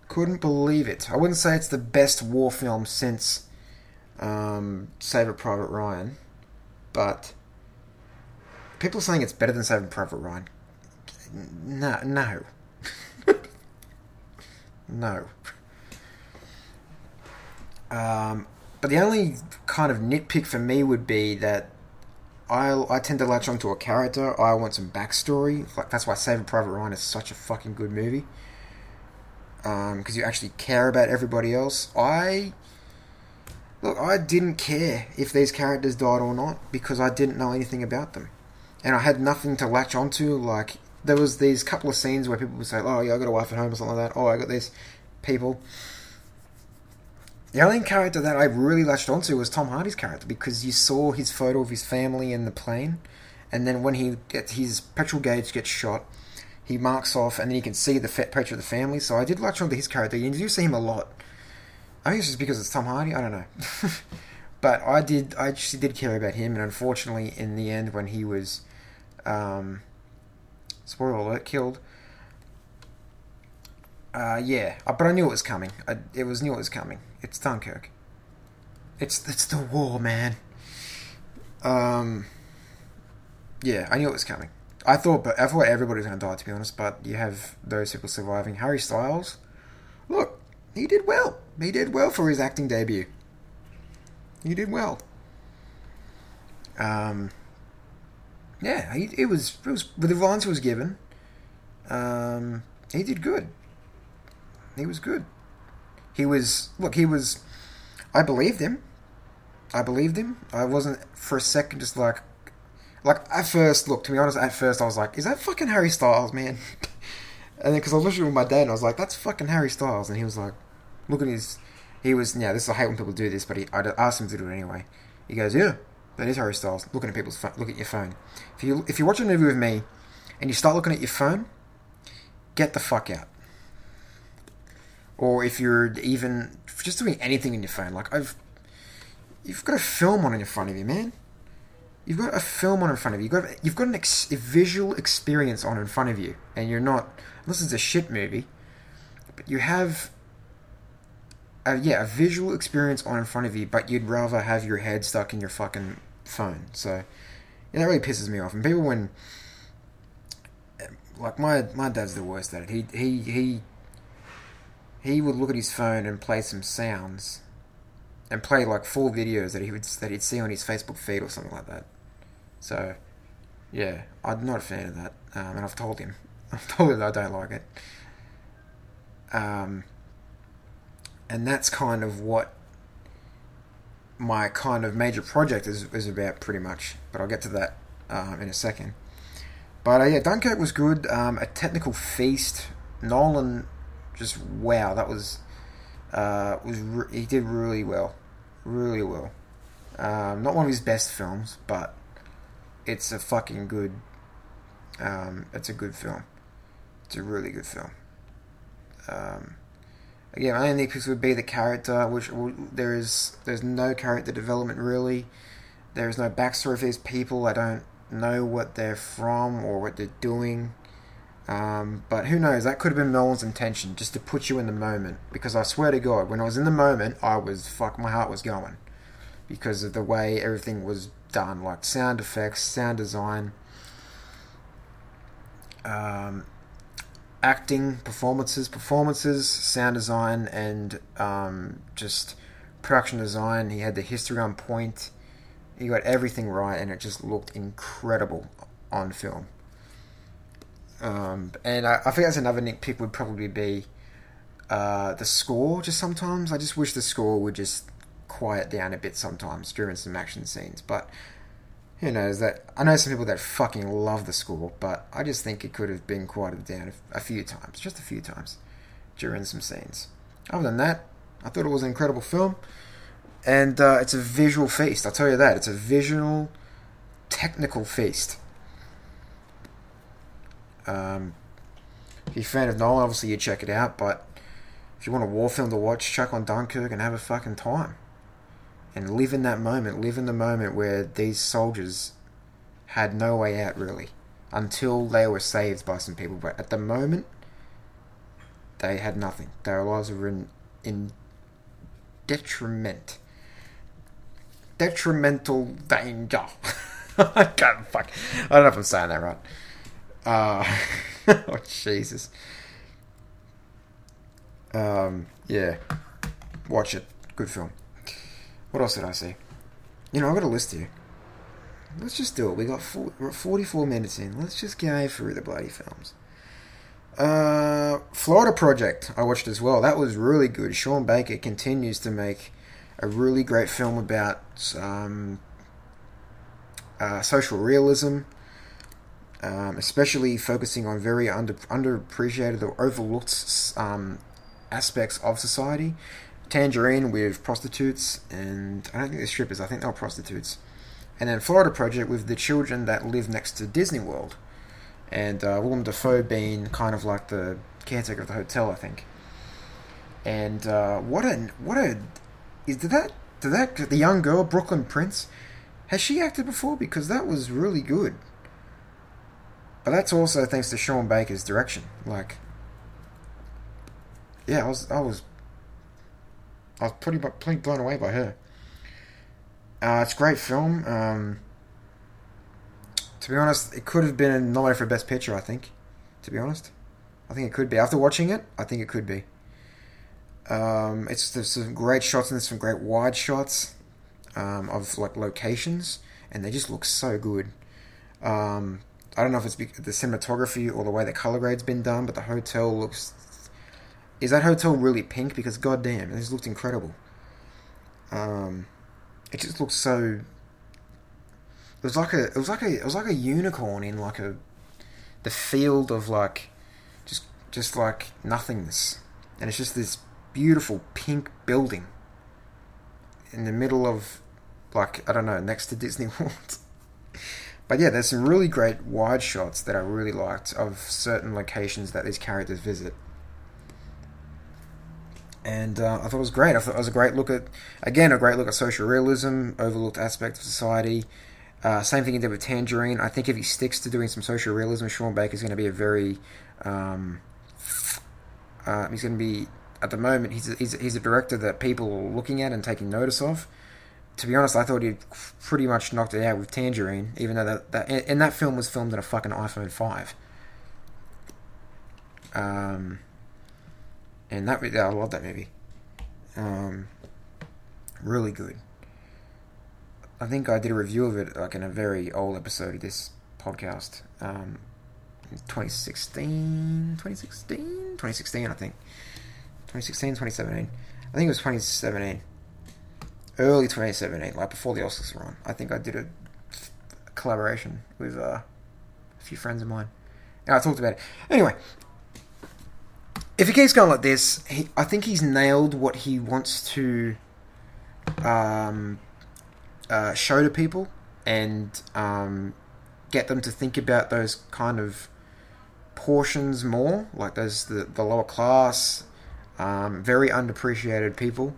Couldn't believe it. I wouldn't say it's the best war film since um, Saving Private Ryan, but people are saying it's better than Saving Private Ryan no, no, no. Um, but the only kind of nitpick for me would be that I I tend to latch onto a character. I want some backstory. Like that's why Saving Private Ryan is such a fucking good movie. Um, because you actually care about everybody else. I look, I didn't care if these characters died or not because I didn't know anything about them, and I had nothing to latch onto. Like there was these couple of scenes where people would say, "Oh, yeah, I got a wife at home" or something like that. Oh, I got these people. The only character that I really latched onto was Tom Hardy's character because you saw his photo of his family in the plane, and then when he gets his petrol gauge gets shot, he marks off, and then you can see the picture of the family. So I did latch onto his character. You do see him a lot. I think it's just because it's Tom Hardy. I don't know, but I did. I actually did care about him, and unfortunately, in the end, when he was, um, spoiler alert, killed. Uh, yeah, uh, but I knew it was coming. I, it was knew it was coming. It's Dunkirk. It's it's the war, man. Um. Yeah, I knew it was coming. I thought, but I thought everybody was going to die, to be honest. But you have those people surviving. Harry Styles, look, he did well. He did well for his acting debut. He did well. Um. Yeah, he, it was it was the he was given. Um, he did good. He was good. He was look. He was. I believed him. I believed him. I wasn't for a second just like, like at first. Look, to be honest, at first I was like, "Is that fucking Harry Styles, man?" and then because I was listening with my dad, and I was like, "That's fucking Harry Styles," and he was like, "Look at his." He was yeah. This is I hate when people do this, but he, I asked him to do it anyway. He goes, "Yeah, that is Harry Styles." Looking at people's phone, look at your phone. If you if you watch a movie with me, and you start looking at your phone, get the fuck out or if you're even just doing anything in your phone. Like I've, you've got a film on in front of you, man. You've got a film on in front of you. You've got you've got an ex, a visual experience on in front of you, and you're not This is a shit movie, but you have. A, yeah, a visual experience on in front of you, but you'd rather have your head stuck in your fucking phone. So, yeah, that really pisses me off. And people when, like my my dad's the worst at it. He he he he would look at his phone and play some sounds and play like full videos that he would that he'd see on his Facebook feed or something like that. So, yeah, I'm not a fan of that, um, and I've told him, I've told him I don't like it. Um, and that's kind of what my kind of major project is, is about, pretty much. But I'll get to that um, in a second. But uh, yeah, Dunkirk was good. Um, a technical feast. Nolan just wow, that was uh, was re- he did really well, really well. Um, not one of his best films, but it's a fucking good. Um, it's a good film. It's a really good film. Um, again, my only nitpicks would be the character, which there is there's no character development really. There is no backstory for these people. I don't know what they're from or what they're doing. Um, but who knows? That could have been Nolan's intention, just to put you in the moment. Because I swear to God, when I was in the moment, I was fuck. My heart was going because of the way everything was done, like sound effects, sound design, um, acting, performances, performances, sound design, and um, just production design. He had the history on point. He got everything right, and it just looked incredible on film. Um, and I, I, think that's another nitpick would probably be uh, the score. Just sometimes I just wish the score would just quiet down a bit sometimes during some action scenes. But who knows that? I know some people that fucking love the score, but I just think it could have been quieted down a, few times, just a few times during some scenes. Other than that, I thought it was an incredible film, and uh, it's a visual feast. I'll tell you that it's a visual, technical feast. Um, if you're a fan of Nolan, obviously you check it out. But if you want a war film to watch, chuck on Dunkirk and have a fucking time. And live in that moment. Live in the moment where these soldiers had no way out, really, until they were saved by some people. But at the moment, they had nothing. Their lives were in, in detriment. Detrimental danger. I can't fuck. I don't know if I'm saying that right. Uh, oh Jesus. Um, yeah, watch it. Good film. What else did I see? You know, I've got a list here. Let's just do it. We got four, 44 minutes in. Let's just go through the bloody films. Uh, Florida Project, I watched as well. That was really good. Sean Baker continues to make a really great film about um, uh, social realism, um, especially focusing on very under underappreciated or overlooked um, aspects of society. Tangerine with prostitutes, and I don't think they're strippers. I think they were prostitutes. And then Florida Project with the children that live next to Disney World, and uh, Willem Dafoe being kind of like the caretaker of the hotel, I think. And uh, what a what a is did that did that the young girl Brooklynn Prince has she acted before? Because that was really good. But that's also thanks to Sean Baker's direction. Like, yeah, I was I was I was pretty pretty blown away by her. Uh, it's a great film. Um, to be honest, it could have been nominated for Best Picture. I think. To be honest, I think it could be. After watching it, I think it could be. Um, it's there's some great shots and there's some great wide shots um, of like locations, and they just look so good. Um, I don't know if it's the cinematography or the way the color grade's been done, but the hotel looks. Is that hotel really pink? Because goddamn, this looked incredible. Um, it just looks so. It was like a. It was like a. It was like a unicorn in like a. The field of like, just just like nothingness, and it's just this beautiful pink building in the middle of like I don't know next to Disney World. but yeah, there's some really great wide shots that I really liked of certain locations that these characters visit. And uh, I thought it was great. I thought it was a great look at, again, a great look at social realism, overlooked aspect of society. Uh, same thing he did with Tangerine. I think if he sticks to doing some social realism, Sean Baker's going to be a very, um, uh, he's going to be at the moment he's a, he's, he's a director that people are looking at and taking notice of. To be honest, I thought he pretty much knocked it out with Tangerine, even though that, that and that film was filmed on a fucking iPhone five. Um, and that I love that movie. Um, really good. I think I did a review of it like in a very old episode of this podcast. Um, 2016, 2016, 2016, I think. 2016, 2017. I think it was 2017. Early 2017, like before the Oscars were on. I think I did a, a collaboration with uh, a few friends of mine. And I talked about it. Anyway, if he keeps going like this, he, I think he's nailed what he wants to um, uh, show to people and um, get them to think about those kind of portions more, like those the, the lower class, um, very underappreciated people,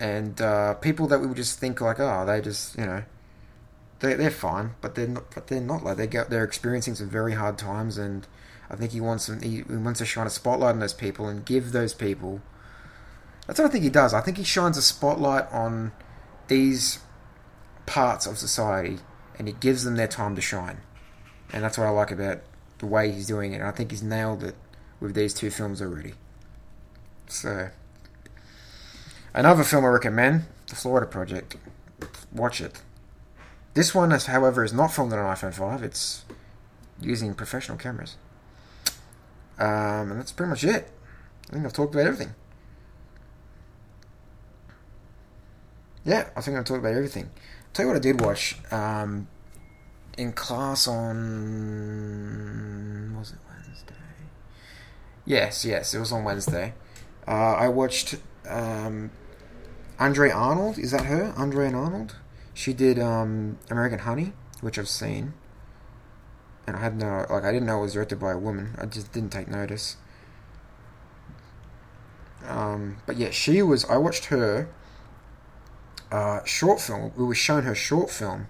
and uh, people that we would just think like, oh, they just you know, they they're fine, but they're not. But they're not like they get they're experiencing some very hard times, and I think he wants some. He, wants to shine a spotlight on those people and give those people. That's what I think he does. I think he shines a spotlight on these parts of society, and he gives them their time to shine, and that's what I like about the way he's doing it. And I think he's nailed it with these two films already. So, another film I recommend, The Florida Project. Watch it. This one, however, is not filmed on an iPhone 5. It's using professional cameras. Um, and that's pretty much it. I think I've talked about everything. Yeah, I think I've talked about everything. I'll tell you what I did watch. Um, in class on was it Wednesday? Yes, yes, it was on Wednesday. Uh, I watched um, Andrea Arnold. Is that her? Andre and Arnold. She did um, American Honey, which I've seen, and I had no like I didn't know it was directed by a woman. I just didn't take notice. Um, but yeah, she was. I watched her uh, short film. We were shown her short film.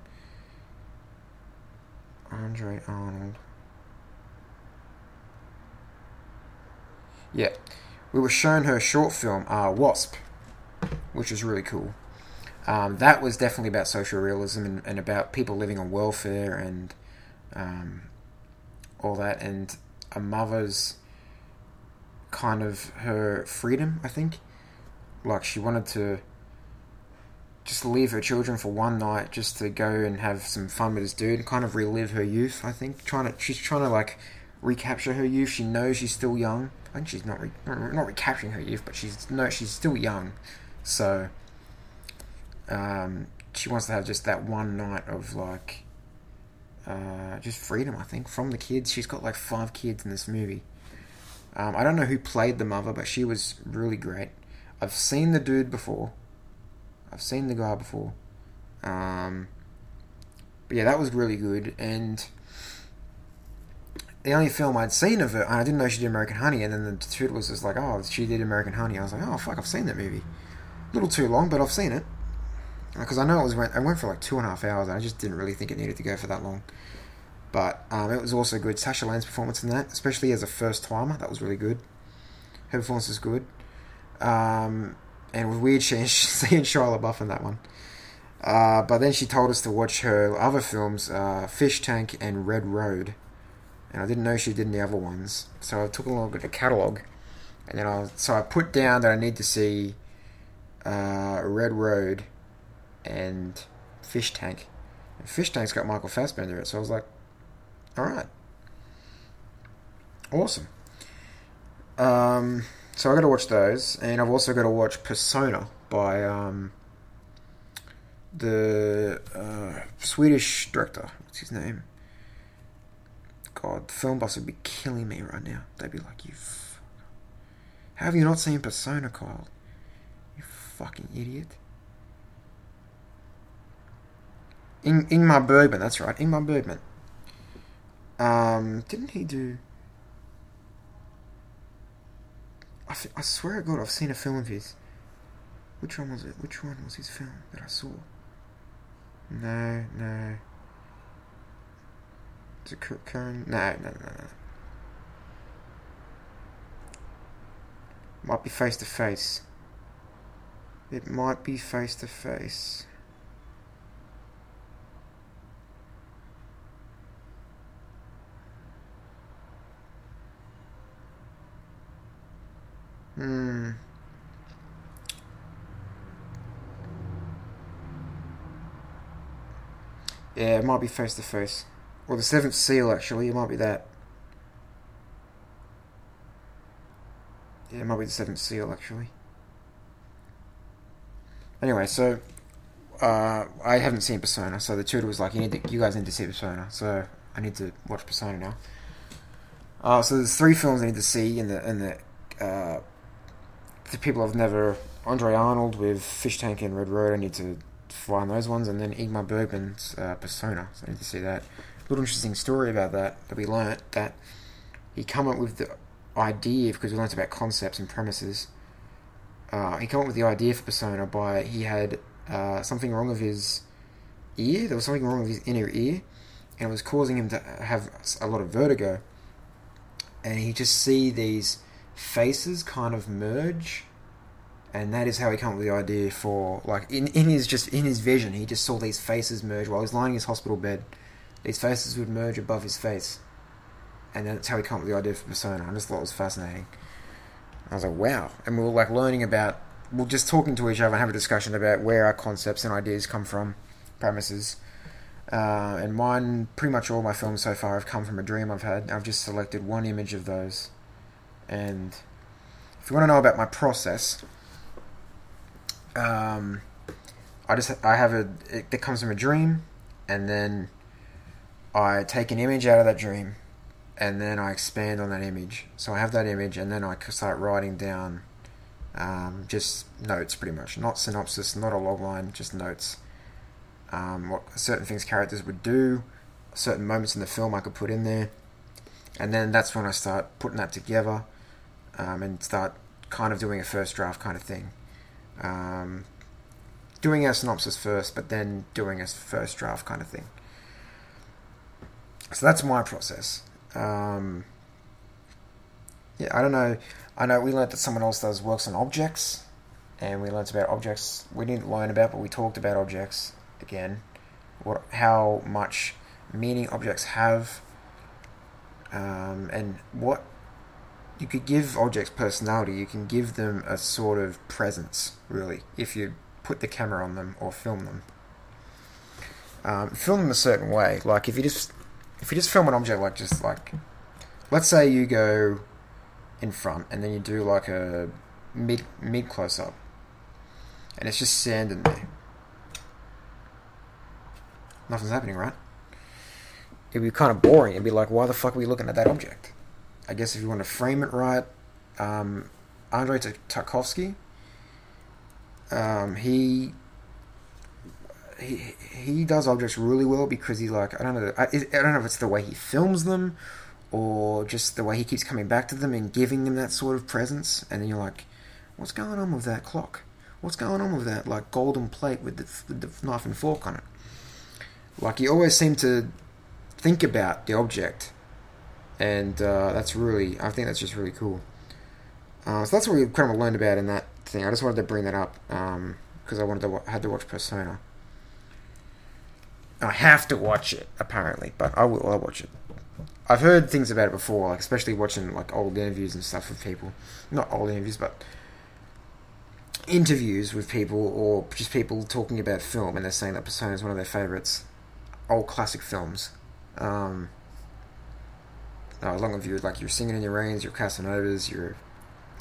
Andrea Arnold. Yeah, we were shown her short film, uh, Wasp, which was really cool. Um, that was definitely about social realism and, and about people living on welfare and um, all that, and a mother's kind of her freedom, I think. Like she wanted to just leave her children for one night just to go and have some fun with this dude kind of relive her youth, I think. Trying to she's trying to like recapture her youth. She knows she's still young. I think she's not re- not recapturing her youth, but she's no, she's still young. So, um, she wants to have just that one night of like, uh, just freedom. I think from the kids. She's got like five kids in this movie. Um, I don't know who played the mother, but she was really great. I've seen the dude before. I've seen the guy before. Um, but yeah, that was really good. And the only film I'd seen of it, I didn't know she did American Honey, and then the dude was just like, oh, she did American Honey. I was like, oh, fuck, I've seen that movie. A little too long, but I've seen it. Because I know it was went, I went for like two and a half hours, and I just didn't really think it needed to go for that long. But um, it was also good. Sasha Lane's performance in that, especially as a first timer, that was really good. Her performance was good. Um, and it was weird seeing, seeing Shia LaBeouf in that one. Uh, but then she told us to watch her other films, uh, Fish Tank and Red Road. And I didn't know she did any other ones. So I took a look at the catalogue. And then I so I put down that I need to see uh, Red Road and Fish Tank. And Fish Tank's got Michael Fassbender in it. So I was like, alright. Awesome. Um, so I got to watch those. And I've also got to watch Persona by... Um, the uh, Swedish director. What's his name? God, film buffs would be killing me right now. They'd be like, "You, f- how have you not seen Persona, Kyle? You fucking idiot." In Ingmar Bergman, that's right, Ingmar Bergman. Um, didn't he do? I, th- I swear to God, I've seen a film of his. Which one was it? Which one was his film that I saw? No, no. Is it Kurt Cohen? No, no, no, no. Might be face to face. It might be face to face. Hmm. Yeah, it might be face to face. Or the seventh seal, actually. It might be that. Yeah, it might be the seventh seal, actually. Anyway, so uh, I haven't seen Persona, so the tutor was like, "You need to, you guys need to see Persona." So I need to watch Persona now. Uh, so there's three films I need to see in the in the uh, the people I've never Andrea Arnold with Fish Tank and Red Road. I need to find those ones, and then Ingmar Bergman's uh, Persona. So I need to see that. A little interesting story about that that we learnt that he come up with the idea because we learnt about concepts and premises. Uh, he came up with the idea for Persona by he had uh, something wrong with his ear. There was something wrong with his inner ear, and it was causing him to have a lot of vertigo. And he just see these faces kind of merge and that is how he came up with the idea for like in, in his just in his vision he just saw these faces merge. While he was lying in his hospital bed these faces would merge above his face. And that's how he came up with the idea for persona. I just thought it was fascinating. I was like wow. And we were like learning about we're just talking to each other and have a discussion about where our concepts and ideas come from premises. Uh, and mine pretty much all my films so far have come from a dream i've had. I've just selected one image of those and if you want to know about my process um, I just I have a it, that comes from a dream, and then I take an image out of that dream, and then I expand on that image. So I have that image, and then I start writing down um, just notes, pretty much, not synopsis, not a log line, just notes. Um, what certain things characters would do, certain moments in the film I could put in there, and then that's when I start putting that together, um, and start kind of doing a first draft kind of thing um, doing a synopsis first, but then doing a first draft kind of thing. So that's my process. Um, yeah, I don't know. I know we learned that someone else does works on objects, and we learned about objects we didn't learn about, but we talked about objects again. What, how much meaning objects have, um, and what you could give objects personality. You can give them a sort of presence, really, if you put the camera on them or film them. Um, film them a certain way. Like if you just if you just film an object like just like let's say you go in front and then you do like a mid mid close up, and it's just sand in there. Nothing's happening, right? It'd be kind of boring. It'd be like, why the fuck are we looking at that object? I guess if you want to frame it right, um, Andrei Tarkovsky, um, he he he does objects really well because he like I don't know I, I don't know if it's the way he films them or just the way he keeps coming back to them and giving them that sort of presence and then you're like what's going on with that clock? What's going on with that like golden plate with the, with the knife and fork on it? Like he always seemed to think about the object and uh, that's really I think that's just really cool uh, so that's what we kind of learned about in that thing I just wanted to bring that up because um, I wanted to I had to watch Persona I have to watch it apparently, but I will. I'll watch it. I've heard things about it before, like especially watching like old interviews and stuff with people. Not old interviews, but interviews with people or just people talking about film, and they're saying that Persona is one of their favorites, old classic films. Um, uh, along with your like your Singing in your Rains, your Casanovas, your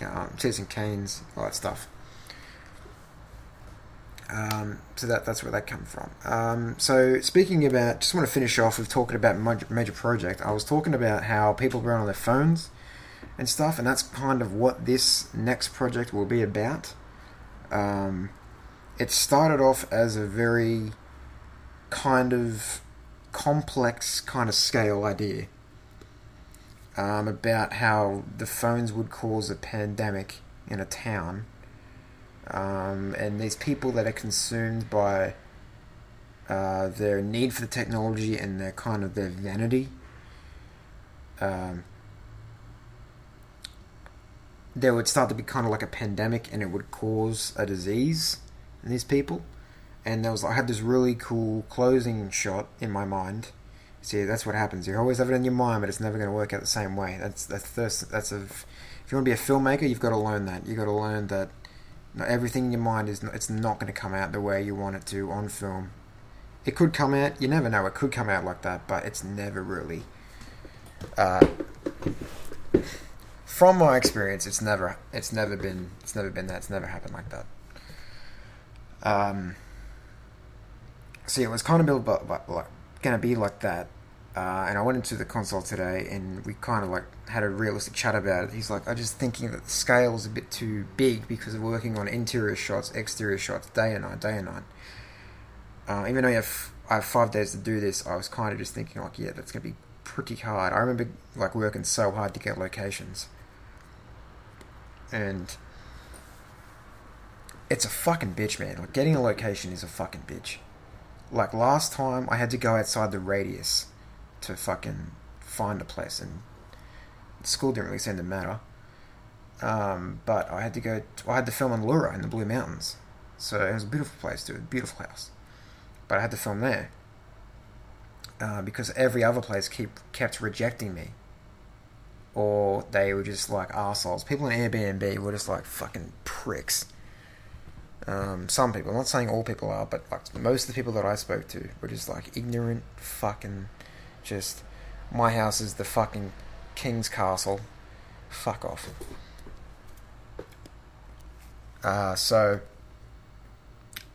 um, Citizen Kanes, all that stuff. Um, so that that's where that come from. Um, so speaking about, just want to finish off with talking about major, major project. I was talking about how people run on their phones and stuff, and that's kind of what this next project will be about. Um, it started off as a very kind of complex kind of scale idea um, about how the phones would cause a pandemic in a town um, and these people that are consumed by uh, their need for the technology and their kind of their vanity. Um, there would start to be kind of like a pandemic, and it would cause a disease in these people. And there was, I had this really cool closing shot in my mind. See, that's what happens. You always have it in your mind, but it's never going to work out the same way. That's that's that's, that's a. If you want to be a filmmaker, you've got to learn that. You've got to learn that not everything in your mind is it's not going to come out the way you want it to on film. It could come out. You never know. It could come out like that, but it's never really. Uh, from my experience, it's never it's never been it's never been that. It's never happened like that. Um. Yeah, it was kind of built, but like going to be like that. Uh, and I went into the console today, and we kind of like had a realistic chat about it. He's like, I'm just thinking that the scale is a bit too big because of working on interior shots, exterior shots, day and night, day and night. Uh, even though I have, I have five days to do this, I was kind of just thinking like, yeah, that's gonna be pretty hard. I remember like working so hard to get locations, and it's a fucking bitch, man. Like getting a location is a fucking bitch. Like last time, I had to go outside the radius to fucking find a place, and school didn't really seem to matter. Um, but I had to go. I had to film in Leura in the Blue Mountains, so it was a beautiful place a beautiful house. But I had to film there uh, because every other place keep kept rejecting me, or they were just like assholes. People in Airbnb were just like fucking pricks. Um, some people, I'm not saying all people are, but like most of the people that I spoke to were just like ignorant fucking just, my house is the fucking king's castle. Fuck off. Uh, so,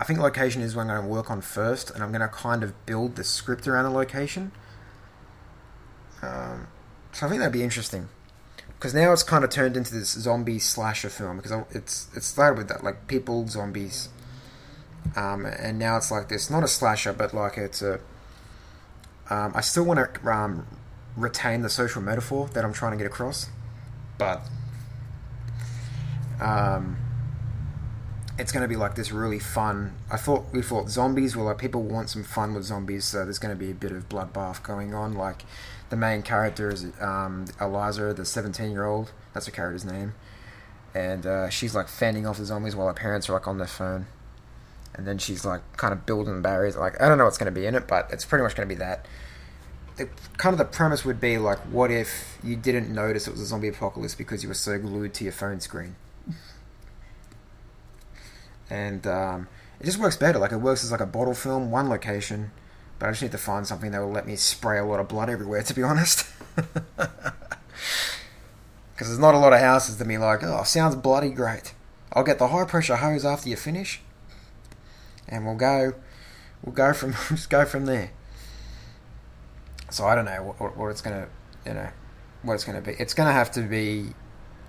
I think location is what I'm going to work on first, and I'm going to kind of build the script around the location. Um, so I think that'd be interesting because now it's kind of turned into this zombie slasher film because it's it started with that like people zombies, um, and now it's like this not a slasher but like it's a um, I still want to um, retain the social metaphor that I'm trying to get across, but um, it's going to be like this really fun. I thought we thought zombies were like people want some fun with zombies, so there's going to be a bit of bloodbath going on. Like the main character is um, Eliza, the 17 year old. That's her character's name, and uh, she's like fending off the zombies while her parents are like on their phone and then she's like kind of building barriers. Like I don't know what's going to be in it, but it's pretty much going to be that. The, kind of the premise would be like, what if you didn't notice it was a zombie apocalypse because you were so glued to your phone screen? and um, it just works better. Like it works as like a bottle film, one location, but I just need to find something that will let me spray a lot of blood everywhere. To be honest. Because there's not a lot of houses to be like, oh, sounds bloody great. I'll get the high pressure hose after you finish, and we'll go, we'll go from just go from there. So I don't know what, what it's gonna, you know, what it's gonna be. It's gonna have to be.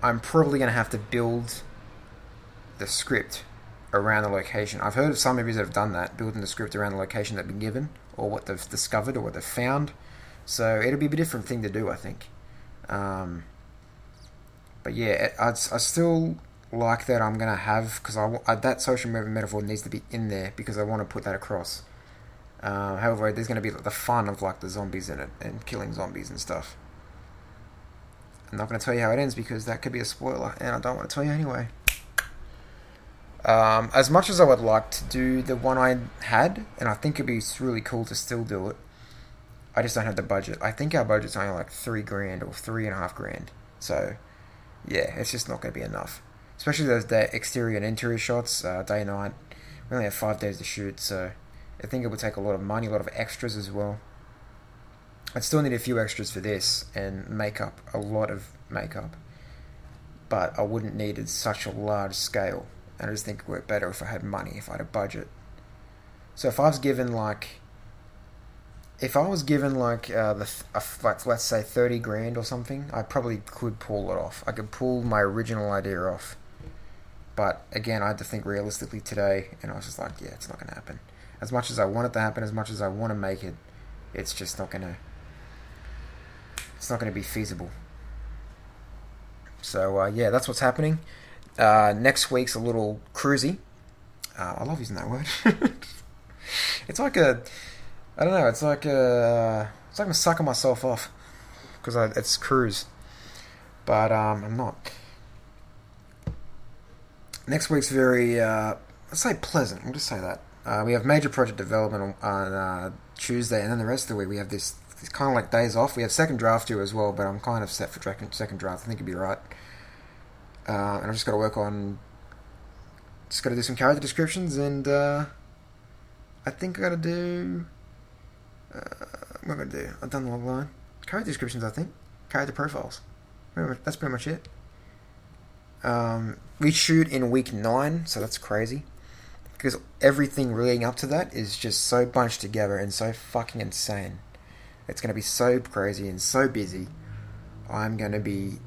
I'm probably gonna have to build the script around the location. I've heard of some movies that have done that, building the script around the location they've been given, or what they've discovered, or what they've found. So it'll be a different thing to do, I think. Um, but yeah, I, I still like that I'm gonna have because I, I, that social metaphor needs to be in there because I want to put that across. Uh, however, there's gonna be like, the fun of like the zombies in it and killing zombies and stuff. I'm not gonna tell you how it ends because that could be a spoiler, and I don't want to tell you anyway. Um, as much as I would like to do the one I had, and I think it'd be really cool to still do it, I just don't have the budget. I think our budget's only like three grand or three and a half grand. So, yeah, it's just not going to be enough. Especially those day, exterior and interior shots, uh, day and night. We only have five days to shoot, so I think it would take a lot of money, a lot of extras as well. I'd still need a few extras for this and makeup, a lot of makeup. But I wouldn't need it such a large scale. I just think it would work better if I had money, if I had a budget. So if I was given like, if I was given like uh, the like let's say thirty grand or something, I probably could pull it off. I could pull my original idea off. But again, I had to think realistically today, and I was just like, yeah, it's not gonna happen. As much as I want it to happen, as much as I want to make it, it's just not gonna. It's not gonna be feasible. So uh, yeah, that's what's happening. Uh, next week's a little cruisy. Uh, I love using that word. it's like a, I don't know. It's like a, it's like I'm sucking myself off because it's cruise, but um, I'm not. Next week's very, uh, let's say pleasant. We'll just say that. Uh, we have major project development on, uh, Tuesday, and then the rest of the week we have this, this kind of like days off. We have second draft due as well, but I'm kind of set for second draft. I think it'd be right. Uh, and I've just got to work on. Just got to do some character descriptions, and uh, I think I got to do. Uh, what am I going to do? I've done the log line. Character descriptions, I think. Character profiles. That's pretty much it. Um, we shoot in week nine, so that's crazy. Because everything leading up to that is just so bunched together and so fucking insane. It's going to be so crazy and so busy. I'm going to be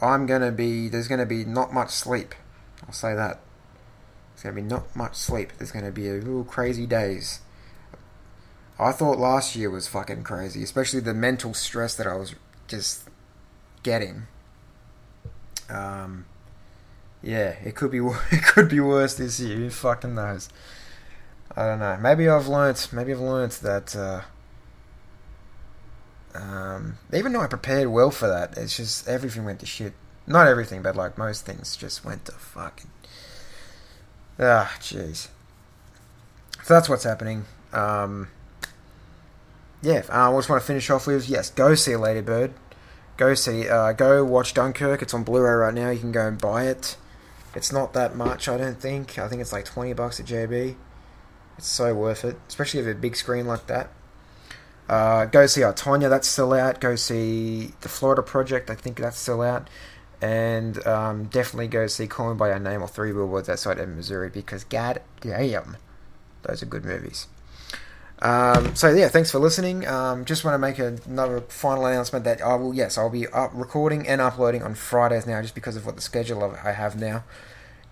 I'm going to be, there's going to be not much sleep. I'll say that. There's going to be not much sleep. There's going to be a little crazy days. I thought last year was fucking crazy, especially the mental stress that I was just getting. Um, yeah, it could be it could be worse this year. Who fucking knows? I don't know. Maybe I've learnt. Maybe I've learnt that uh, um, even though I prepared well for that, it's just everything went to shit. Not everything, but like most things just went to fucking. Ah, jeez. So that's what's happening. Um, yeah, uh, I just want to finish off with yes, go see Lady Bird. Go see, uh, go watch Dunkirk. It's on Blu-ray right now. You can go and buy it. It's not that much, I don't think. I think it's like twenty bucks at JB. It's so worth it, especially if a big screen like that. Uh, go see I, Tonya, that's still out. Go see The Florida Project, I think that's still out. And um, definitely go see Call Me By Your Name or Three Billboards Outside of Missouri because god damn, those are good movies. Um, so yeah, thanks for listening. Um, just want to make another final announcement that I will, yes, I'll be up recording and uploading on Fridays now, just because of what the schedule I have now.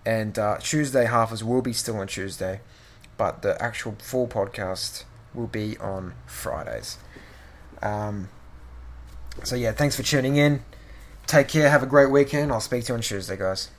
And uh, Tuesday halfers will be still on Tuesday, but the actual full podcast will be on Fridays. Um, so, yeah, thanks for tuning in. Take care. Have a great weekend. I'll speak to you on Tuesday, guys.